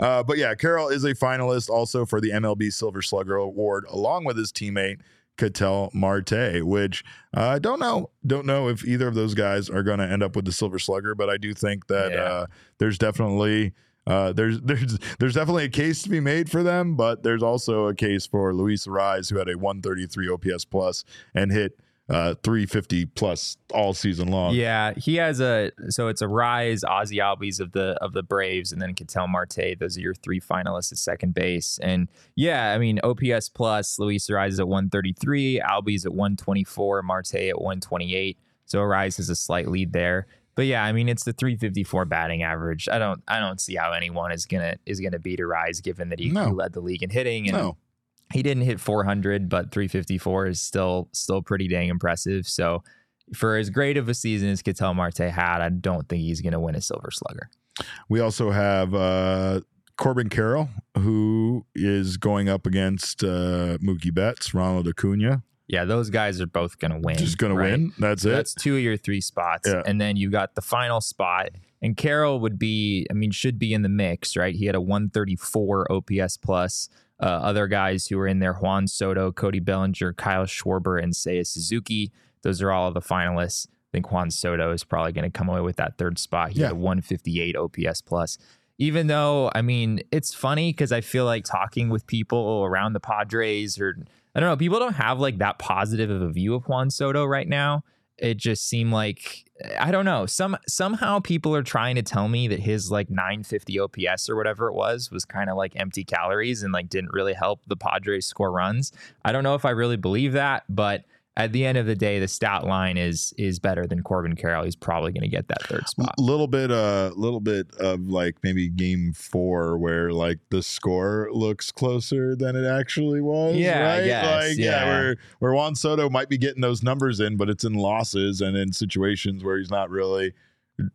Uh, but yeah, Carroll is a finalist also for the MLB Silver Slugger Award, along with his teammate Ketel Marte. Which uh, I don't know, don't know if either of those guys are going to end up with the Silver Slugger, but I do think that Yeah. uh, there's definitely. Uh, there's there's there's definitely a case to be made for them, but there's also a case for Luis Arraez, who had a 133 OPS plus and hit uh, 350 plus all season long. Yeah, he has a so it's a rise Ozzy Albies of the of the Braves, and then Ketel Marte. Those are your three finalists at second base. And yeah, I mean OPS plus Luis Arraez is at 133, Albies at 124, Marte at 128. So Arraez has a slight lead there. But yeah, I mean it's the 354 batting average. I don't I don't see how anyone is gonna is gonna beat a Rise given that he, No. he led the league in hitting and No. He didn't hit 400 but 354 is still still pretty dang impressive so for as great of a season as Ketel Marte had, I don't think he's going to win a Silver Slugger. We also have uh, Corbin Carroll, who is going up against uh, Mookie Betts, Ronald Acuna. Yeah, those guys are both going to win. Just going right? to win. That's it. That's two of your three spots. Yeah. And then you got the final spot. And Carroll would be, I mean, should be in the mix, right? He had a 134 OPS plus. Uh, other guys who are in there Juan Soto, Cody Bellinger, Kyle Schwarber, and Seiya Suzuki. Those are all of the finalists. I think Juan Soto is probably going to come away with that third spot. He Yeah. had a 158 OPS plus. Even though, I mean, it's funny because I feel like talking with people around the Padres or I don't know, people don't have like that positive of a view of Juan Soto right now. It just seemed like I don't know. Some somehow people are trying to tell me that his like 950 OPS or whatever it was was kind of like empty calories and like didn't really help the Padres score runs. I don't know if I really believe that, but at the end of the day, the stat line is is better than Corbin Carroll. He's probably going to get that third spot. A little bit uh little bit of like maybe game four where like the score looks closer than it actually was Yeah, right guess, like yeah. where where Juan Soto might be getting those numbers in but it's in losses and in situations where he's not really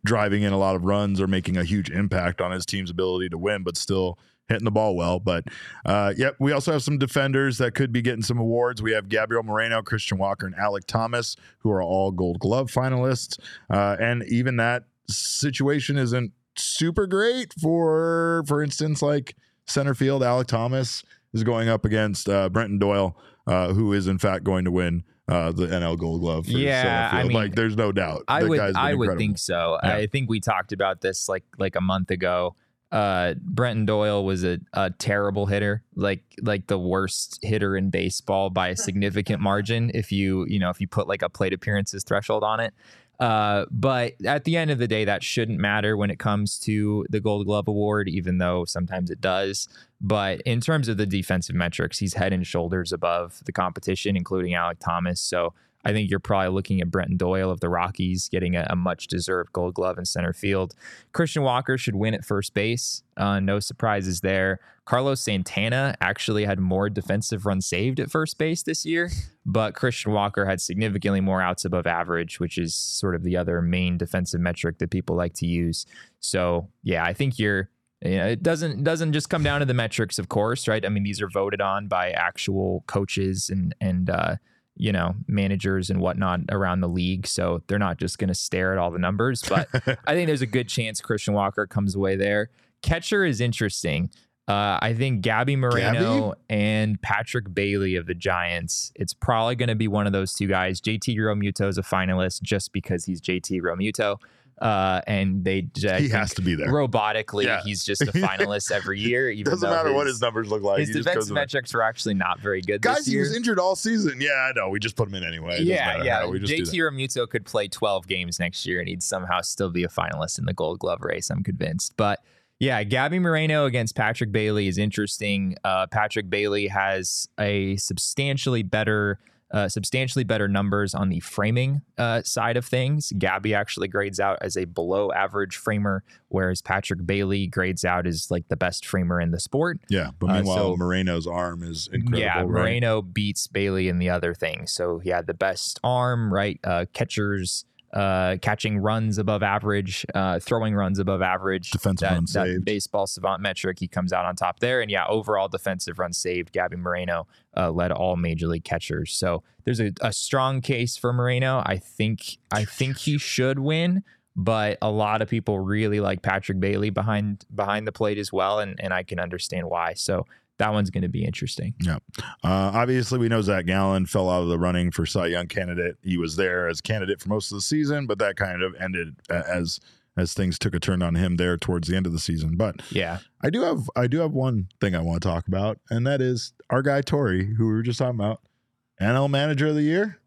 driving in a lot of runs or making a huge impact on his team's ability to win but still hitting the ball well but uh yep we also have some defenders that could be getting some awards. We have Gabriel Moreno Christian Walker and Alec Thomas who are all gold glove finalists. Uh and even that situation isn't super great for for instance like center field. Alec Thomas is going up against uh Brenton Doyle uh who is in fact going to win uh the NL Gold Glove Yeah, I mean, like there's no doubt. I would I would think so. Yeah. I think we talked about this like like a month ago uh, Brenton Doyle was a, a terrible hitter, like like the worst hitter in baseball by a significant margin. If you you know if you put like a plate appearances threshold on it, uh, but at the end of the day, that shouldn't matter when it comes to the Gold Glove Award, even though sometimes it does. But in terms of the defensive metrics, he's head and shoulders above the competition, including Alec Thomas. So I think you're probably looking at Brenton Doyle of the Rockies getting a, a much deserved gold glove in center field. Christian Walker should win at first base. Uh, no surprises there. Carlos Santana actually had more defensive runs saved at first base this year, but Christian Walker had significantly more outs above average, which is sort of the other main defensive metric that people like to use. So, yeah, I think you're you know, it doesn't doesn't just come down to the metrics, of course, right? I mean, these are voted on by actual coaches and and uh, you know, managers and whatnot around the league. So they're not just going to stare at all the numbers. But I think there's a good chance Christian Walker comes away there. Catcher is interesting. Uh, I think Gabby Moreno Gabby? and Patrick Bailey of the Giants. It's probably going to be one of those two guys. JT Realmuto is a finalist just because he's JT Realmuto. Uh, and they I He has to be there. Robotically, Yeah. he's just a finalist every year. Even Doesn't matter what his numbers look like. his he just goes defensive metrics were actually not very good Guys, he was injured all season. Yeah, I know. We just put him in anyway. It yeah, yeah. how. We just JT that. Realmuto could play 12 games next year and he'd somehow still be a finalist in the Gold Glove race. I'm convinced. But yeah, Gabby Moreno against Patrick Bailey is interesting. Uh, Patrick Bailey has a substantially better. Uh, substantially better numbers on the framing uh, side of things. Gabby actually grades out as a below average framer, whereas Patrick Bailey grades out as like the best framer in the sport. Yeah, but Uh, meanwhile, so- Moreno's arm is incredible. Yeah, right? Moreno beats Bailey in the other thing. So he had the best arm, right? Uh, catchers uh, catching runs above average, uh, throwing runs above average. Defensive that, runs that saved. baseball savant metric, he comes out on top there. And yeah, overall defensive runs saved. Gabby Moreno uh, led all major league catchers. So there's a, a strong case for Moreno. I think I think he should win. But a lot of people really like Patrick Bailey behind behind the plate as well, and, and I can understand why. So that one's going to be interesting. Uh, obviously, we know Zac Gallen fell out of the running for Cy Young candidate. He was there as candidate for most of the season, but that kind of ended as as things took a turn on him there towards the end of the season. But Yeah. I do have I do have one thing I want to talk about, and that is our guy Torey, who we were just talking about, NL Manager of the Year.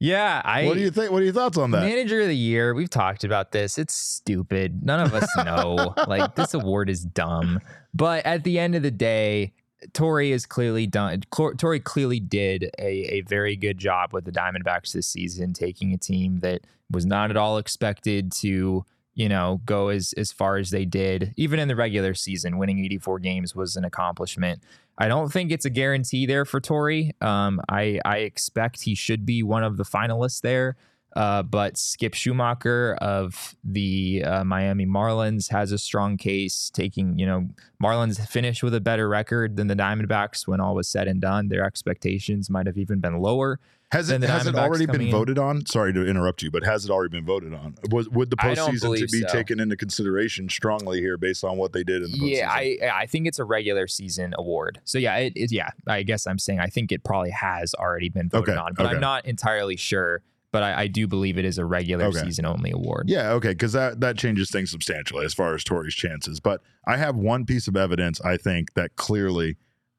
Yeah, I. what do you think? What are your thoughts on that? Manager of the year. We've talked about this. It's stupid. None of us know. like this award is dumb. But at the end of the day, Torey is clearly done. Torey clearly did a, a very good job with the Diamondbacks this season, taking a team that was not at all expected to, you know, go as as far as they did. Even in the regular season, winning 84 games was an accomplishment. I don't think it's a guarantee there for Torey. Um, I I expect he should be one of the finalists there. Uh, but Skip Schumacher of the uh, Miami Marlins has a strong case, taking, you know, Marlins finished with a better record than the Diamondbacks when all was said and done. Their expectations might have even been lower. Has it has it already been in. voted on? Sorry to interrupt you, but has it already been voted on? Was would the postseason to be so. taken into consideration strongly here based on what they did in the postseason? Yeah, I I think it's a regular season award. So yeah, it is. Yeah, I guess I'm saying I think it probably has already been voted Okay, on, but okay. I'm not entirely sure. But I, I do believe it is a regular Okay. season only award. Yeah, okay, because that that changes things substantially as far as Torey's chances. But I have one piece of evidence I think that clearly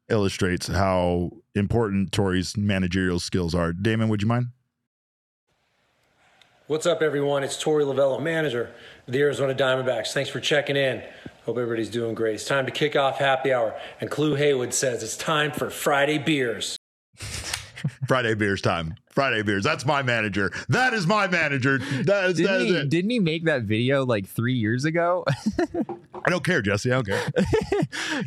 illustrates how important Torey's managerial skills are. Damon, would you mind? What's up, everyone? It's Torey Lovullo, manager of the Arizona Diamondbacks. Thanks for checking in. Hope everybody's doing great. It's time to kick off happy hour, and Clu Haywood says it's time for Friday beers. Friday beers time. Friday beers. That's my manager. That is my manager. That is, Didn't is he, it. didn't he make that video like three years ago? I don't care, Jesse. I don't care.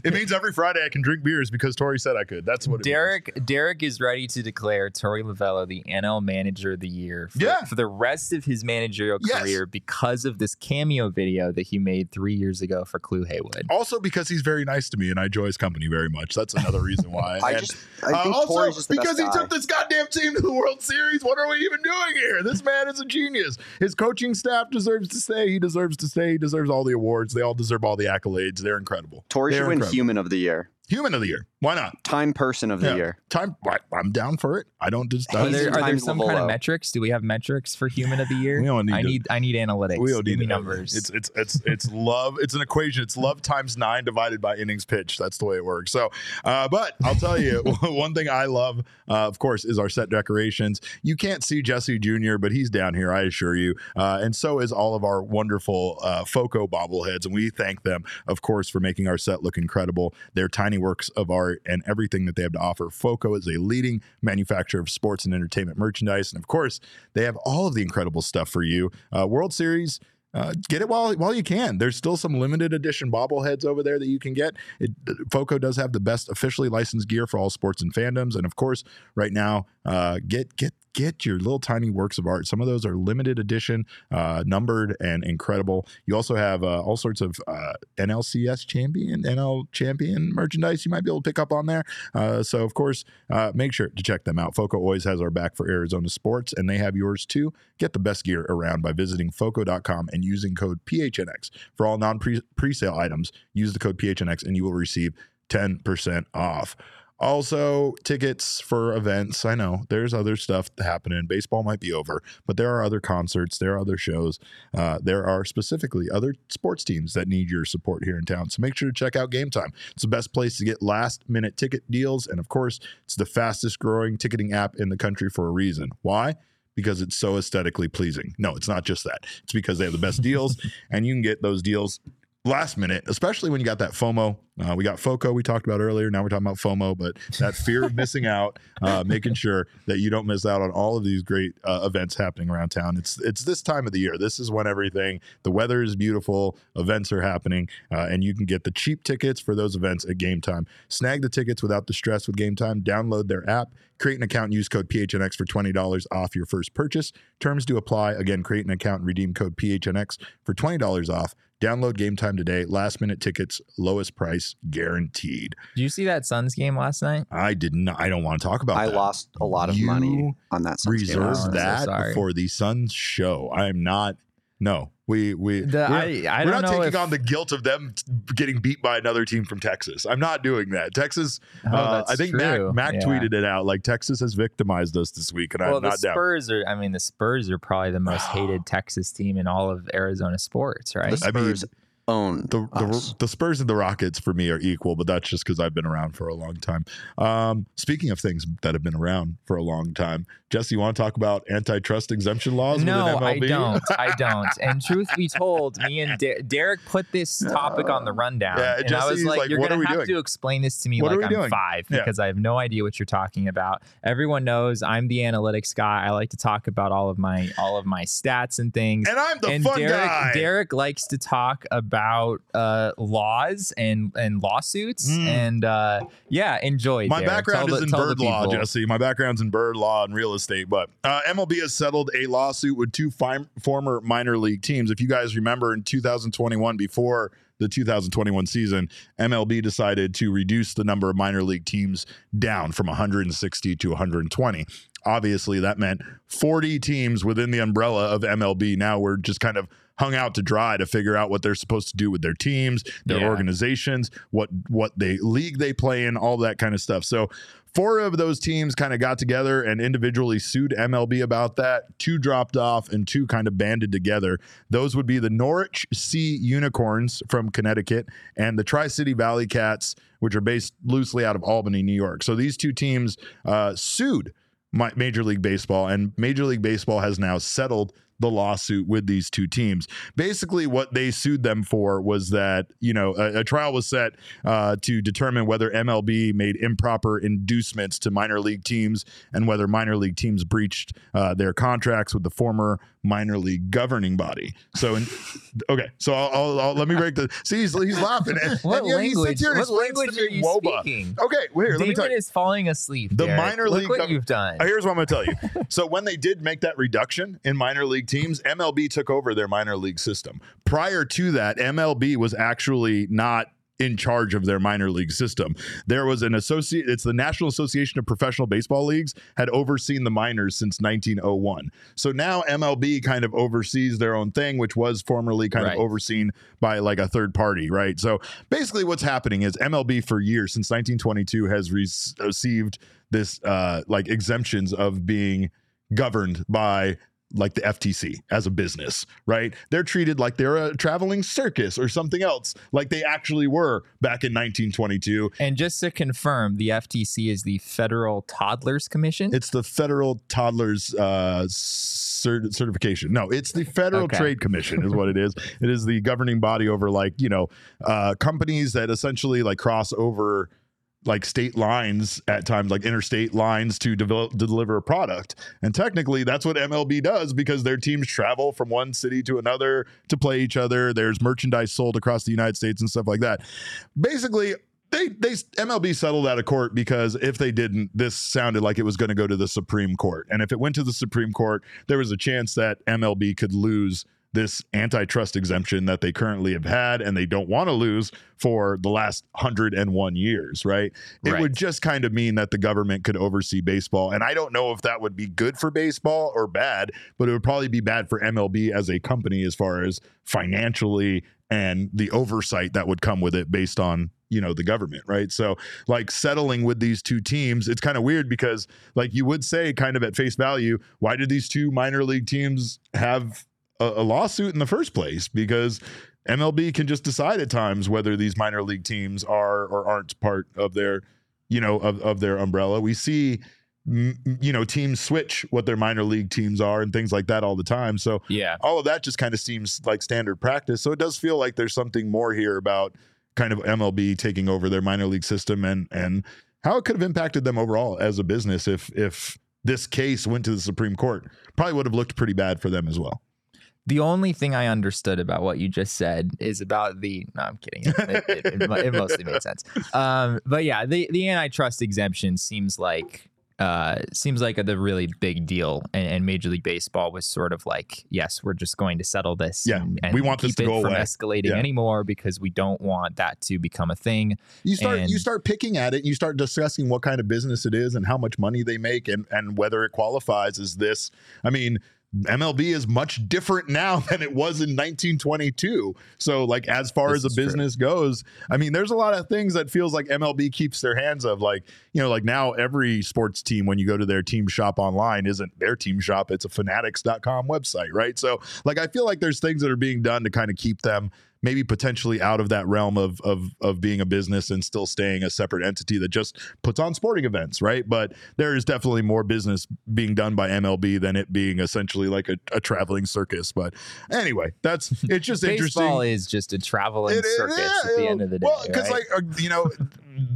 it means every Friday I can drink beers because Torey said I could. That's what it means. Derek Derek is ready to declare Torey Lovullo the NL Manager of the Year for, Yeah. for the rest of his managerial Yes. career because of this cameo video that he made three years ago for Clu Haywood. Also because he's very nice to me and I enjoy his company very much. That's another reason why. I And, just I uh, think also, just the because best he guy. took this goddamn team to the World Series. What are we even doing here? This man is a genius. His coaching staff deserves to stay. He deserves to stay. He deserves all the awards. They all deserve all the accolades. They're incredible. Torey should win. Human of the Year. Human of the year. Why not? Time person of the Yeah. year. Time. I- I'm down for it. I don't just. Are He's there, are there times some kind of Lovullo. metrics? Do we have metrics for human of the year? We don't need I to- need I need analytics. We don't Give need me to- numbers. It's it's it's it's love. It's an equation. It's love times nine divided by innings pitched. That's the way it works. So, uh, but I'll tell you one thing I love, uh, of course, is our set decorations. You can't see Jesse Jr., but he's down here. I assure you, uh, and so is all of our wonderful uh, Foco bobbleheads, and we thank them, of course, for making our set look incredible. They're tiny works of art and everything that they have to offer. Foco is a leading manufacturer of sports and entertainment merchandise, and of course, they have all of the incredible stuff for you. Uh, World Series. Uh, get it while while you can. There's still some limited edition bobbleheads over there that you can get. It, Foco does have the best officially licensed gear for all sports and fandoms, and of course, right now, uh, get get get your little tiny works of art. Some of those are limited edition, uh, numbered, and incredible. You also have uh, all sorts of uh, NLCS champion, NL champion merchandise you might be able to pick up on there. Uh, so, of course, uh, make sure to check them out. Foco always has our back for Arizona sports, and they have yours too. Get the best gear around by visiting foco.com and using code PHNX. For all non pre sale items, use the code PHNX and you will receive 10% off. Also, tickets for events. I know there's other stuff happening. Baseball might be over, but there are other concerts, there are other shows. Uh, there are specifically other sports teams that need your support here in town. So make sure to check out Game Time. It's the best place to get last minute ticket deals. And of course, it's the fastest growing ticketing app in the country for a reason. Why? Because it's so aesthetically pleasing. No, it's not just that. It's because they have the best deals, and you can get those deals last minute, especially when you got that FOMO. Uh, we got FOCO we talked about earlier. Now we're talking about FOMO, but that fear of missing out, uh, making sure that you don't miss out on all of these great uh, events happening around town. It's it's this time of the year. This is when everything. The weather is beautiful. Events are happening, uh, and you can get the cheap tickets for those events at Game Time. Snag the tickets without the stress with Game Time. Download their app. Create an account use code PHNX for $20 off your first purchase. Terms do apply. Again, create an account and redeem code PHNX for $20 off. Download Game Time today. Last minute tickets, lowest price guaranteed. Did you see that Suns game last night? I did not. I don't want to talk about that. I that. lost a lot of You money on that. Suns Reserve last oh, I'm so that for the Suns show. I am not. No, we we The- we're, I- I we're don't not know taking if- on the guilt of them getting beat by another team from Texas. I'm not doing that. Texas. Oh, uh, I think true. Mac Mac Yeah. tweeted it out like Texas has victimized us this week, and Well, I'm the not down. Spurs are. I mean, the Spurs are probably the most hated Texas team in all of Arizona sports, right? The I mean, Spurs own the, the the Spurs and the Rockets for me are equal, but that's just because I've been around for a long time. Um, speaking of things that have been around for a long time, Jesse, you want to talk about antitrust exemption laws? No, within I don't. I don't. And truth be told, me and De- Derek put this topic on the rundown, Yeah, and I was like, like, "You're what are gonna we have doing? to explain this to me What are like we I'm doing?" five Yeah. because I have no idea what you're talking about." Everyone knows I'm the analytics guy. I like to talk about all of my all of my stats and things. And I'm the and fun Derek, guy. Derek likes to talk about uh, laws and and lawsuits, Mm. and uh, yeah, enjoy. My Derek. background Tell is the- in bird law. Jesse. My background's in bird law and real estate. But uh, MLB has settled a lawsuit with two fi- former minor league teams. If you guys remember in 2021, before the 2021 season, MLB decided to reduce the number of minor league teams down from 160 to 120. Obviously, that meant 40 teams within the umbrella of MLB now were just kind of hung out to dry to figure out what they're supposed to do with their teams, their Yeah. organizations, what what they league they play in, all that kind of stuff. So four of those teams kind of got together and individually sued MLB about that. Two dropped off and two kind of banded together. Those would be the Norwich Sea Unicorns from Connecticut and the Tri City Valley Cats, which are based loosely out of Albany, New York. So these two teams uh, sued Major League Baseball, and Major League Baseball has now settled the lawsuit with these two teams. Basically, what they sued them for was that you know a, a trial was set uh, to determine whether MLB made improper inducements to minor league teams and whether minor league teams breached uh, their contracts with the former minor league governing body. So, in, okay, so I'll, I'll, I'll- let me break the. See, he's, he's laughing. And, What and yet he language? and What language are you WOBA. speaking? Okay, well, here, let me tell you. is falling asleep. The Derek. minor Look league what you've done. Here's what I'm going to tell you. so when they did make that reduction in minor league teams, MLB took over their minor league system. Prior to that, MLB was actually not in charge of their minor league system. There was an associate, it's the National Association of Professional Baseball Leagues, had overseen the minors since 1901. So now MLB kind of oversees their own thing, which was formerly kind Right. of overseen by like a third party, right? So basically, what's happening is MLB for years, since 1922, has re- received this uh, like exemptions of being governed by like the FTC as a business, right? They're treated like they're a traveling circus or something else, like they actually were back in 1922. And just to confirm, the FTC is the Federal Toddlers Commission. It's the Federal Toddlers uh, cert- certification. No, it's the Federal Okay. Trade Commission, is what it is. It is the governing body over like you know uh, companies that essentially like cross over like state lines at times, like interstate lines to develop deliver a product. And technically, that's what MLB does because their teams travel from one city to another to play each other. There's merchandise sold across the United States and stuff like that. Basically, they they MLB settled out of court because if they didn't, this sounded like it was going to go to the Supreme Court. And if it went to the Supreme Court, there was a chance that MLB could lose this antitrust exemption that they currently have had and they don't want to lose for the last 101 years, right? It Right. would just kind of mean that the government could oversee baseball. And I don't know if that would be good for baseball or bad, but it would probably be bad for MLB as a company as far as financially and the oversight that would come with it based on you know the government right so like settling with these two teams it's kind of weird because like you would say kind of at face value why did these two minor league teams have a, lawsuit in the first place because MLB can just decide at times whether these minor league teams are or aren't part of their you know of, of their umbrella we see you know teams switch what their minor league teams are and things like that all the time so yeah. all of that just kind of seems like standard practice. So it does feel like there's something more here about kind of MLB taking over their minor league system and and how it could have impacted them overall as a business if if this case went to the Supreme Court. Probably would have looked pretty bad for them as well. The only thing I understood about what you just said is about the. No, I'm kidding. It, it, it, it mostly made sense. Um, but yeah, the the antitrust exemption seems like uh, seems like a, the really big deal, and, and Major League Baseball was sort of like, yes, we're just going to settle this. Yeah, and, and we want this to go from away. escalating Yeah. anymore because we don't want that to become a thing. You start And- you start picking at it and you start discussing what kind of business it is and how much money they make and and whether it qualifies as this. I mean, MLB is much different now than it was in 1922. So like as far This as a is true. business goes, I mean, there's a lot of things that feels like MLB keeps their hands of like, you know, like now every sports team when you go to their team shop online isn't their team shop, it's a fanatics.com website, right? So like I feel like there's things that are being done to kind of keep them maybe potentially out of that realm of of of being a business and still staying a separate entity that just puts on sporting events, right? But there is definitely more business being done by MLB than it being essentially like a, a traveling circus. But anyway, that's it's just interesting. Baseball is just a traveling It circus yeah, at the end of the day. Well, because right? like uh, you know,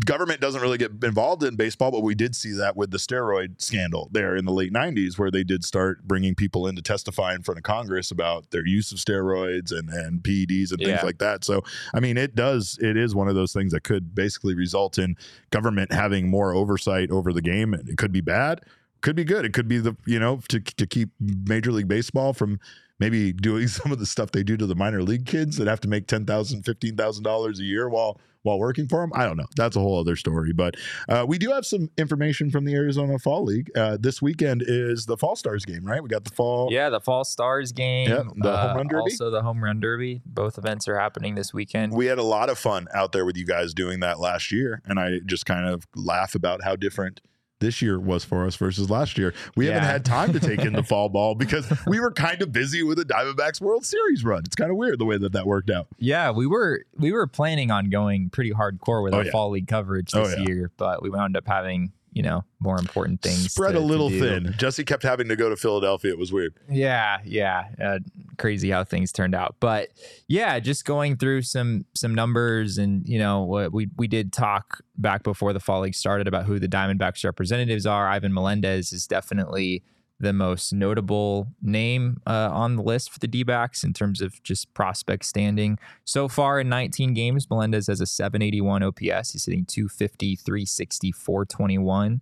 government doesn't really get involved in baseball, but we did see that with the steroid scandal there in the late '90s, where they did start bringing people in to testify in front of Congress about their use of steroids and and PEDs and things Yeah. like that. So, I mean, it does. It is one of those things that could basically result in government having more oversight over the game. And It could be bad, could be good. It could be the you know to to keep Major League Baseball from maybe doing some of the stuff they do to the minor league kids that have to make ten thousand, fifteen thousand dollars a year while while working for them. I don't know. That's a whole other story. But uh, we do have some information from the Arizona Fall League. Uh, this weekend is the Fall Stars game, right? We got the fall. Yeah, the Fall Stars game. Yeah, the uh, Home Run Derby. Also, the Home Run Derby. Both events are happening this weekend. We had a lot of fun out there with you guys doing that last year, and I just kind of laugh about how different this year was for us versus last year. We haven't had time to take in the fall ball because we were kind of busy with the Diamondbacks World Series run. It's kind of weird the way that that worked out. Yeah, we were we were planning on going pretty hardcore with Oh, our yeah. fall league coverage Oh, this yeah. year, but we wound up having you know more important things. Spread to- a little thin. Jesse kept having to go to Philadelphia. It was weird. Yeah, yeah, uh, crazy how things turned out. But yeah, just going through some some numbers, and you know, what we we did talk back before the fall league started about who the Diamondbacks representatives are. Ivan Melendez is definitely the most notable name uh, on the list for the D-backs in terms of just prospect standing. So far in 19 games, Melendez has a 781 OPS. He's hitting 250, 360, 421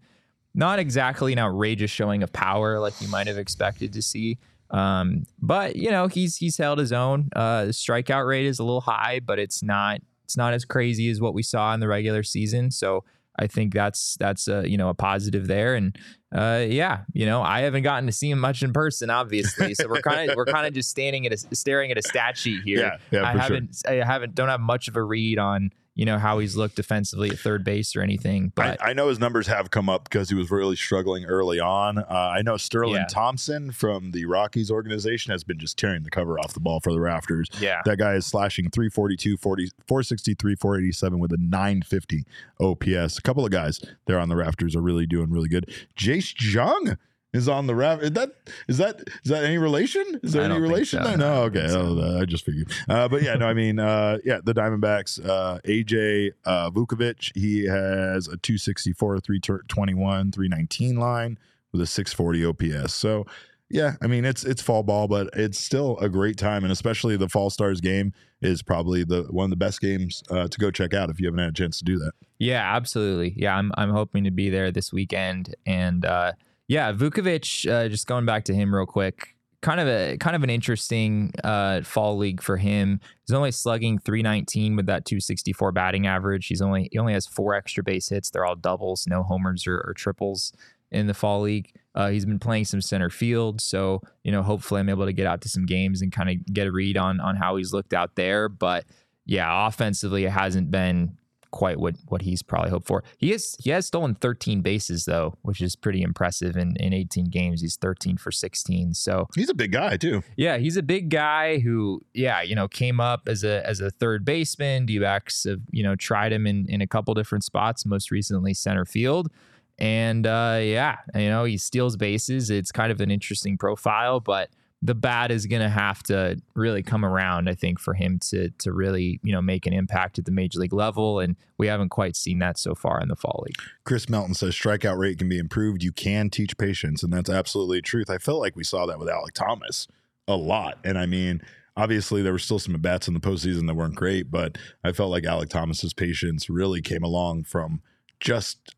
not exactly an outrageous showing of power like you might have expected to see. Um, but you know, he's he's held his own. Uh, the strikeout rate is a little high, but it's not it's not as crazy as what we saw in the regular season. So I think that's that's a you know a positive there, and uh, yeah, you know I haven't gotten to see him much in person, obviously. So we're kind of we're kind of just standing at a staring at a stat sheet here. Yeah, yeah, I haven't I haven't don't have much of a read on you know how he's looked defensively at third base or anything, but I, I know his numbers have come up because he was really struggling early on. Uh, I know Sterling Yeah. Thompson from the Rockies organization has been just tearing the cover off the ball for the Rafters. yeah, That guy is slashing 342, 40, 463, 487 with a 950 OPS. A couple of guys there on the Rafters are really doing really good. Jace Jung is on the raft. Is that is that is that any relation? Is there I any relation so. No, I No, don't okay. think so. Oh, I just figured. Uh, but yeah, no, I mean, uh, yeah, the Diamondbacks, uh, AJ uh, Vukovich, he has a 264, 321, 319 line with a 640 OPS. So yeah, I mean it's it's fall ball, but it's still a great time, and especially the Fall Stars game is probably the one of the best games uh, to go check out if you haven't had a chance to do that. Yeah, absolutely. Yeah, I'm I'm hoping to be there this weekend, and uh, yeah, Vukovich. Uh, just going back to him real quick, kind of a kind of an interesting uh, fall league for him. He's only slugging 319 with that 264 batting average. He's only he only has four extra base hits. They're all doubles, no homers or, or triples in the fall league. Uh, he's been playing some center field, so you know hopefully I'm able to get out to some games and kind of get a read on on how he's looked out there. But yeah, offensively it hasn't been quite what what he's probably hoped for. He is he has stolen 13 bases though, which is pretty impressive in in 18 games. He's 13 for 16. So He's a big guy too. yeah, he's a big guy who, yeah, you know, came up as a as a third baseman. D-backs have you know tried him in in a couple different spots, most recently center field, and uh, yeah, you know, he steals bases. It's kind of an interesting profile, but the bat is going to have to really come around, I think, for him to to really you know make an impact at the major league level, and we haven't quite seen that so far in the fall league. Chris Melton says strikeout rate can be improved. You can teach patience, and that's absolutely truth. I felt like we saw that with Alec Thomas a lot, and I mean. Obviously, there were still some bats in the postseason that weren't great, but I felt like Alec Thomas's patience really came along from just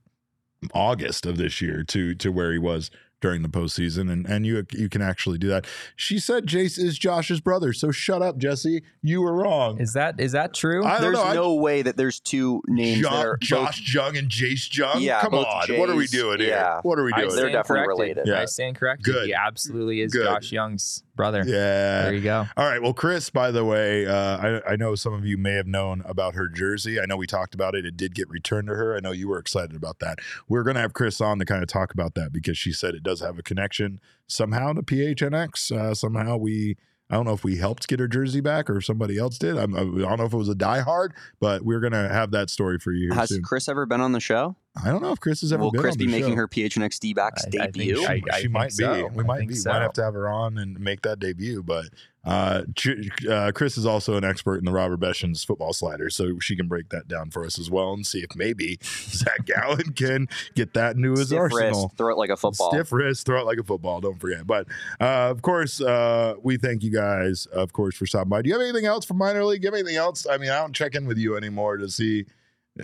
August of this year to to where he was during the postseason, and and you you can actually do that. She said Jace is Josh's brother, so shut up, Jesse. You were wrong. Is that is that true? I don't There's know. I- no way that there's two names Jo- that are Josh Jung and Jace Jung. Yeah, come both on. What are we Jays. doing here? Yeah. What are we I doing? They're definitely corrected. related. Yeah. I stand corrected. Good. He absolutely is Good. Josh Jung's brother. Yeah. There you go. All right. Well, Chris, by the way, uh, I, I know some of you may have known about her jersey. I know we talked about it. It did get returned to her. I know you were excited about that. We're going to have Chris on to kind of talk about that because she said it does have a connection somehow to PHNX. Uh, somehow we, I don't know if we helped get her jersey back or if somebody else did. I'm, I don't know if it was a diehard, but we're going to have that story for you Has soon. Chris ever been on the show? I don't know if Chris has ever Will been Chris on be the making show. her PHNX D backs I- I think debut? I- she think might so. be. We might be. so. Might have to have her on and make that debut. But uh, uh, Chris is also an expert in the Robert Beshens football slider, so she can break that down for us as well and see if maybe Zac Gallen can get that into his Stiff arsenal. wrist, throw it like a football. Stiff wrist, throw it like a football. Don't forget. But uh, of course, uh, we thank you guys, of course, for stopping by. Do you have anything else for minor league? Do you have anything else? I mean, I don't check in with you anymore to see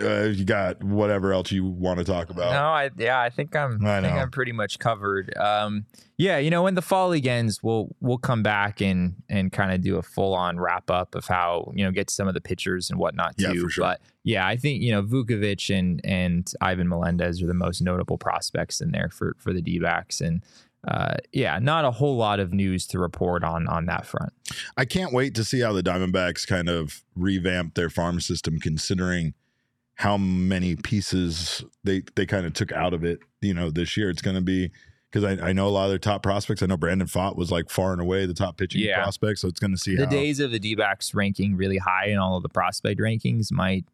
uh, you got whatever else you want to talk about. No, I yeah, I think I'm I I, think. I'm pretty much covered. Um yeah, you know, when the fall league ends, we'll we'll come back and and kind of do a full on wrap up of how, you know, get some of the pitchers and whatnot too. sure. But yeah, I think, you know, Vukovich and and Ivan Melendez are the most notable prospects in there for for the D backs. And uh yeah, not a whole lot of news to report on on that front. I can't wait to see how the Diamondbacks kind of revamp their farm system, considering how many pieces they they kind of took out of it. You know, this year it's going to be because I, I know a lot of their top prospects. I know Brandon Pfaadt was like far and away the top pitching Yeah. prospect, so it's going to see the how. days of the D backs ranking really high in all of the prospect rankings might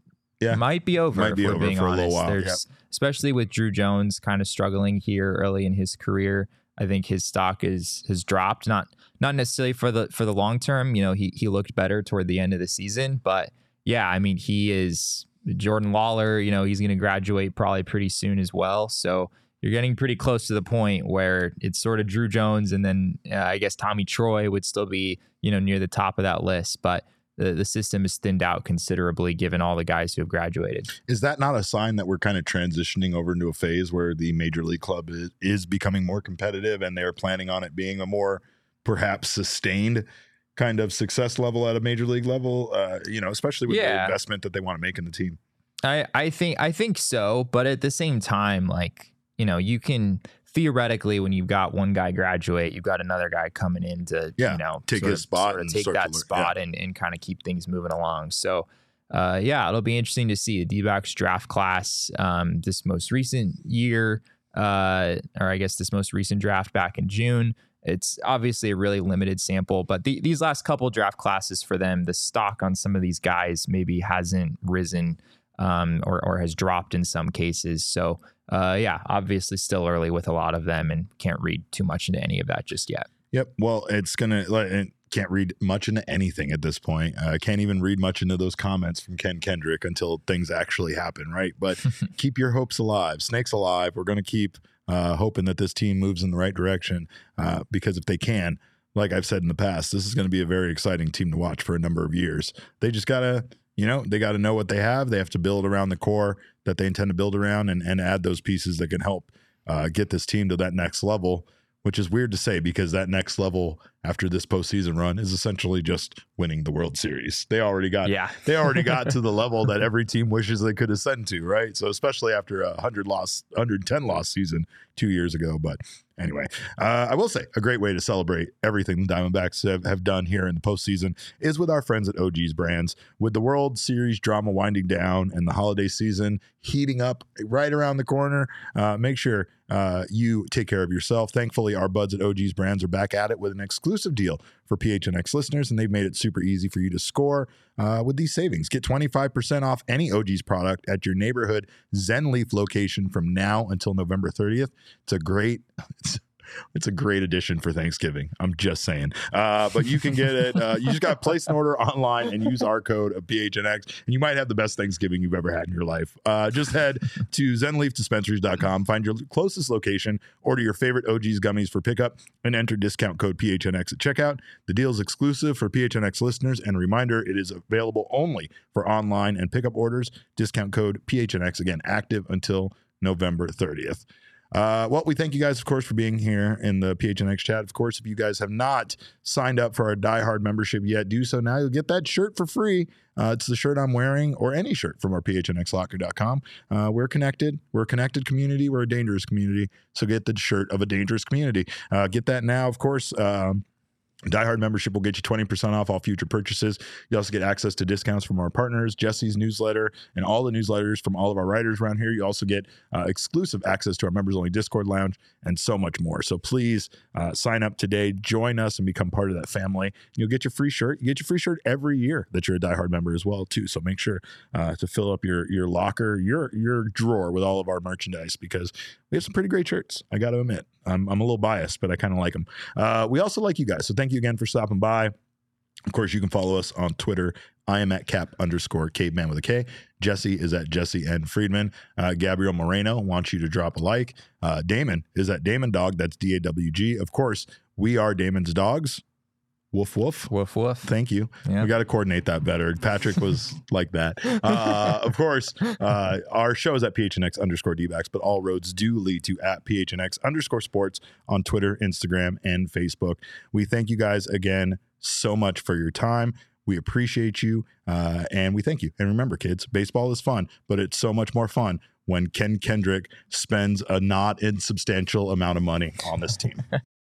Yeah. might be over. Might if be we're over being for a little honest. while, There's, especially with Drew Jones kind of struggling here early in his career. I think his stock is has dropped. Not not necessarily for the for the long term. You know, he he looked better toward the end of the season, but yeah, I mean, he is Jordan Lawler. You know, he's going to graduate probably pretty soon as well. So you're getting pretty close to the point where it's sort of Drew Jones, and then uh, I guess Tommy Troy would still be you know near the top of that list, but. The, the system is thinned out considerably given all the guys who have graduated. Is that not a sign that we're kind of transitioning over into a phase where the major league club is, is becoming more competitive and they're planning on it being a more perhaps sustained kind of success level at a major league level? Uh, you know, especially with the investment that they want to make in the team. I, I think I think so, but at the same time, like you know, you can theoretically when you've got one guy graduate, you've got another guy coming in to Yeah, you know take his of- spot sort of and take that to spot and and kind of keep things moving along. So. Uh, yeah, it'll be interesting to see the D-backs draft class um, this most recent year, uh, or I guess this most recent draft back in June. It's obviously a really limited sample, but the, these last couple draft classes for them, the stock on some of these guys maybe hasn't risen um, or, or has dropped in some cases. So, uh, yeah, obviously still early with a lot of them and can't read too much into any of that just yet. Yep. Well, it's gonna like it can't read much into anything at this point. Uh, can't even read much into those comments from Ken Kendrick until things actually happen, right? But keep your hopes alive, snakes alive. We're gonna keep uh, hoping that this team moves in the right direction uh, because if they can, like I've said in the past, this is going to be a very exciting team to watch for a number of years. They just gotta, you know, they got to know what they have. They have to build around the core that they intend to build around, and and add those pieces that can help uh, get this team to that next level which is weird to say because that next level after this postseason run is essentially just winning the World Series. They already got Yeah. they already got to the level that every team wishes they could ascend to, right? So especially after a hundred loss, hundred ten loss season two years ago. But anyway, uh, I will say a great way to celebrate everything the Diamondbacks have, have done here in the postseason is with our friends at OG's Brands. With the World Series drama winding down and the holiday season heating up right around the corner, uh, make sure uh, you take care of yourself. Thankfully, our buds at OG's Brands are back at it with an exclusive deal for PHNX listeners, and they've made it super easy for you to score uh, with these savings. Get 25% off any OG's product at your neighborhood Zen Leaf location from now until November 30th. It's a great. It's, it's a great addition for Thanksgiving. I'm just saying. Uh, but you can get it. Uh, you just got to place an order online and use our code of PHNX, and you might have the best Thanksgiving you've ever had in your life. Uh, just head to zenleafdispensaries.com, find your closest location, order your favorite OG's gummies for pickup, and enter discount code PHNX at checkout. The deal is exclusive for PHNX listeners, and reminder it is available only for online and pickup orders. Discount code PHNX, again, active until November 30th. Uh, well, we thank you guys, of course, for being here in the PHNX chat. Of course, if you guys have not signed up for our Die Hard membership yet, do so now. You'll get that shirt for free. Uh, it's the shirt I'm wearing, or any shirt from our PHNXlocker.com. Uh, we're connected. We're a connected community. We're a dangerous community. So get the shirt of a dangerous community. Uh, get that now, of course. Um, Die Hard membership will get you 20% off all future purchases. You also get access to discounts from our partners, Jesse's newsletter, and all the newsletters from all of our writers around here. You also get uh, exclusive access to our members only Discord lounge and so much more. So please uh, sign up today, join us, and become part of that family. You'll get your free shirt. You get your free shirt every year that you're a Die Hard member as well, too. So make sure uh, to fill up your your locker, your your drawer with all of our merchandise because we have some pretty great shirts. I got to admit, I'm, I'm a little biased, but I kind of like them. Uh, we also like you guys, so thank you again for stopping by. Of course, you can follow us on Twitter. I am at cap underscore caveman with a K. Jesse is at Jesse N. Friedman. Uh, Gabriel Moreno wants you to drop a like. Uh, Damon is at Damon Dog. That's D A W G. Of course, we are Damon's dogs. Woof woof. Woof woof. Thank you. Yeah. We got to coordinate that better. Patrick was like that. Uh, of course, uh, our show is at PHNX underscore Dbacks, but all roads do lead to at PHNX underscore sports on Twitter, Instagram, and Facebook. We thank you guys again so much for your time. We appreciate you uh, and we thank you. And remember, kids, baseball is fun, but it's so much more fun when Ken Kendrick spends a not insubstantial amount of money on this team.